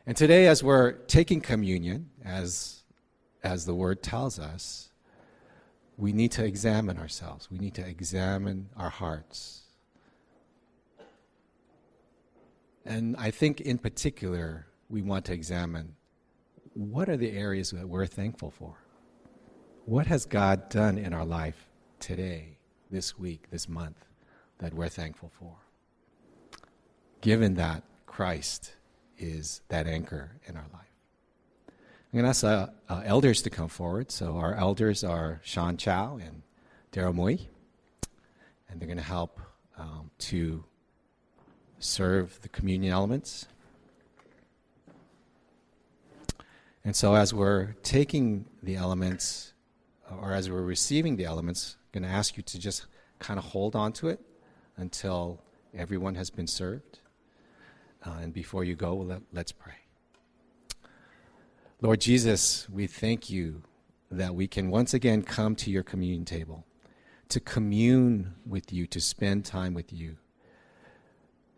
And today, as we're taking communion, as, as the word tells us, we need to examine ourselves. We need to examine our hearts. And I think in particular, we want to examine what are the areas that we're thankful for? What has God done in our life today, this week, this month, that we're thankful for? Given that Christ is that anchor in our life. I'm going to ask uh, uh, elders to come forward. So our elders are Sean Chow and Daryl Mui, and they're going to help um, to serve the communion elements. And so, as we're taking the elements, or as we're receiving the elements, I'm going to ask you to just kind of hold on to it until everyone has been served. Uh, and before you go, let, let's pray. Lord Jesus, we thank you that we can once again come to your communion table, to commune with you, to spend time with you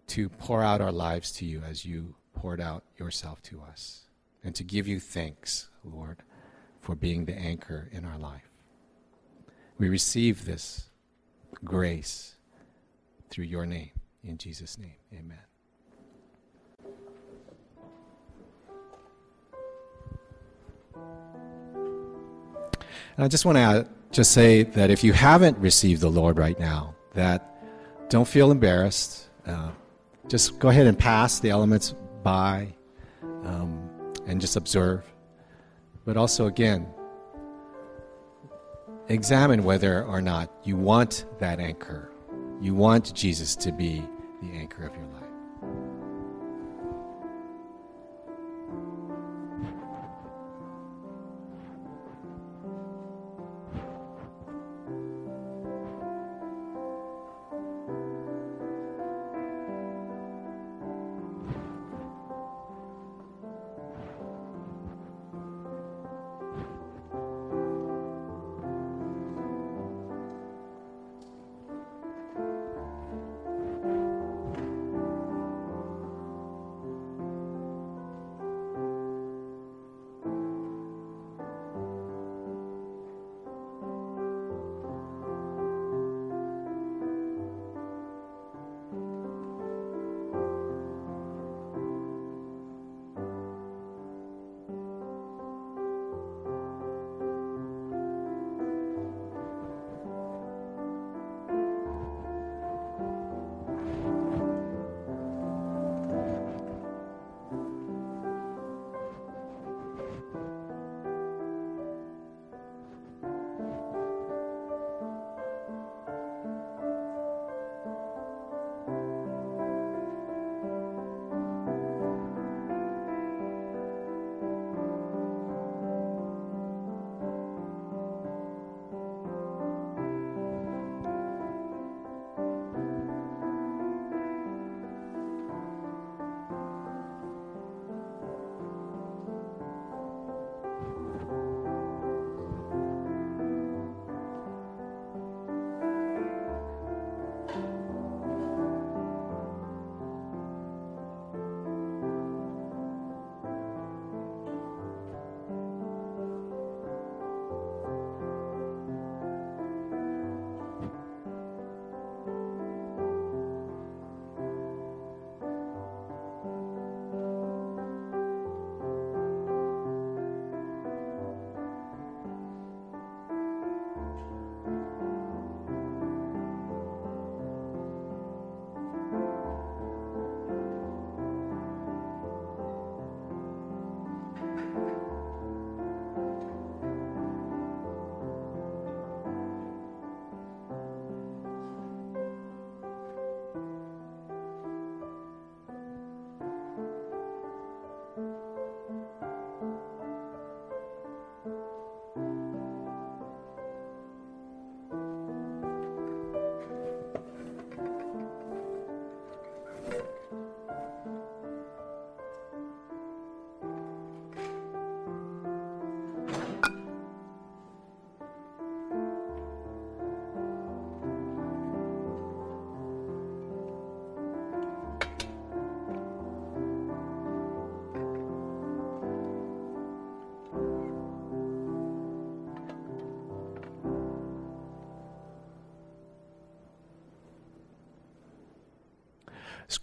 to pour out our lives to you as you poured out yourself to us, and to give you thanks, Lord, for being the anchor in our life. We receive this grace through your name. In Jesus' name, amen. And I just want to just say that if you haven't received the Lord right now, that don't feel embarrassed. Uh, just go ahead and pass the elements by um, and just observe. But also, again, examine whether or not you want that anchor. You want Jesus to be the anchor of your life.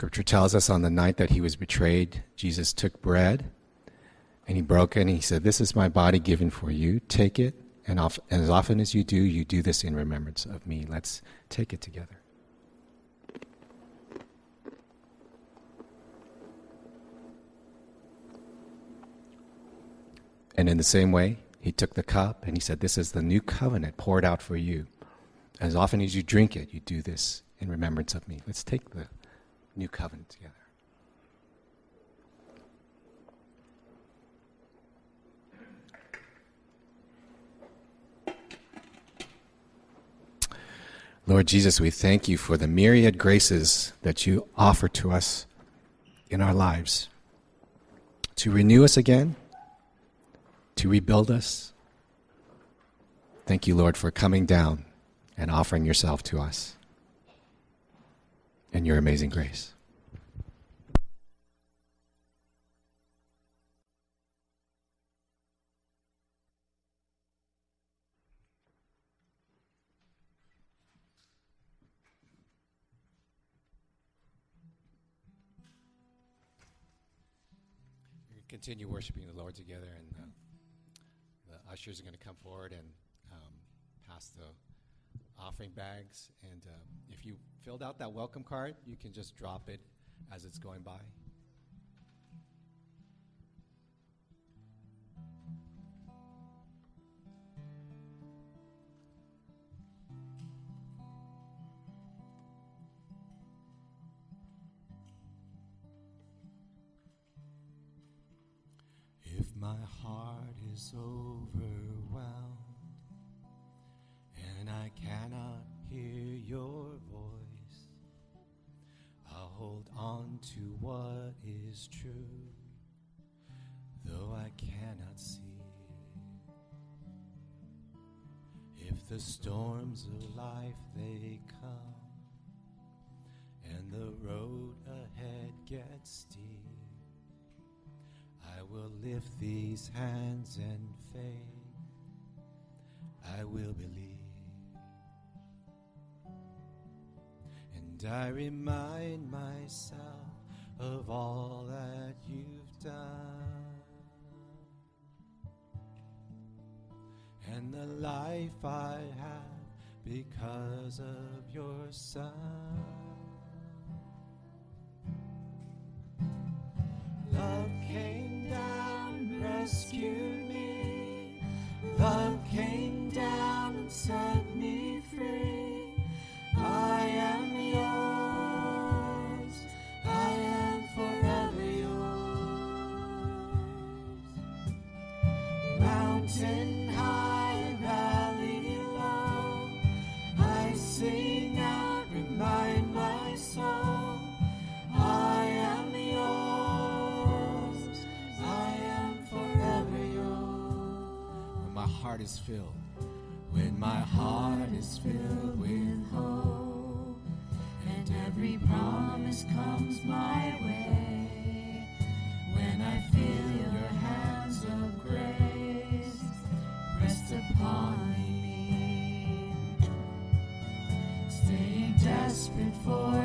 Scripture tells us on the night that he was betrayed, Jesus took bread and he broke it and he said, This is my body given for you. Take it, and, as often as you do, you do this in remembrance of me. Let's take it together. And in the same way, he took the cup and he said, This is the new covenant poured out for you. As often as you drink it, you do this in remembrance of me. Let's take the new covenant together. Lord Jesus, we thank you for the myriad graces that you offer to us in our lives to renew us again, to rebuild us. Thank you, Lord, for coming down and offering yourself to us and your amazing grace. continue worshiping the Lord together, and uh, the ushers are going to come forward and um, pass the offering. bags. And uh, if you filled out that welcome card, you can just drop it as it's going by. If my heart is overwhelmed and I cannot hear your voice, I'll hold on to what is true, though I cannot see. If the storms of life they come and the road ahead gets steep, I will lift these hands and faith. I will believe. And I remind myself of all that you've done. And the life I have because of your Son. Love came down, rescued me. Love came down and set me free. Heart is filled, when my heart is filled with hope, and every promise comes my way. When I feel your hands of grace rest upon me. Staying desperate for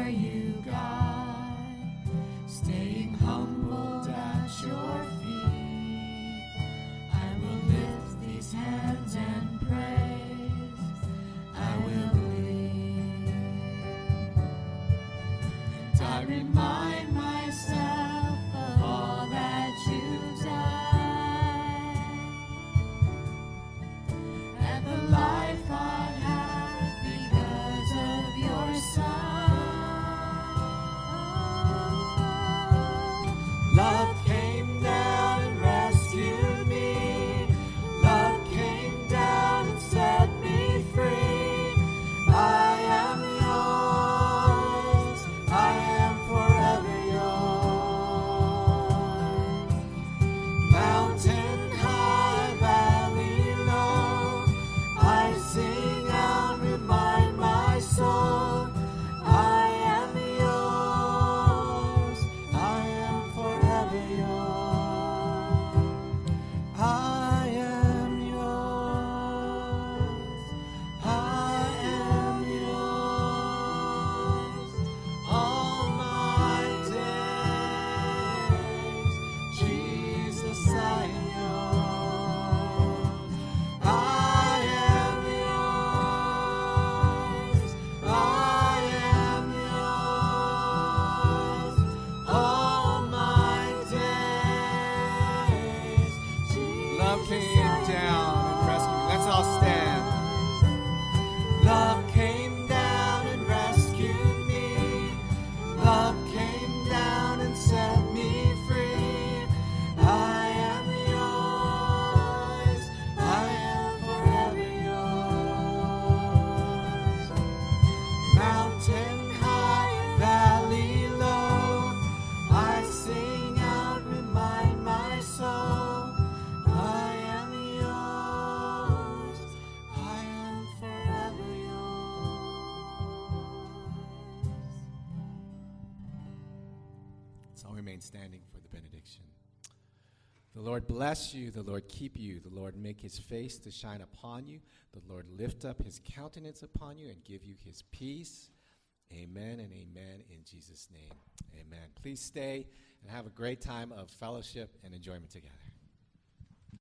standing for the benediction. The Lord bless you, the Lord keep you, the Lord make his face to shine upon you, the Lord lift up his countenance upon you and give you his peace. Amen and amen in Jesus' name. Amen. Please stay and have a great time of fellowship and enjoyment together.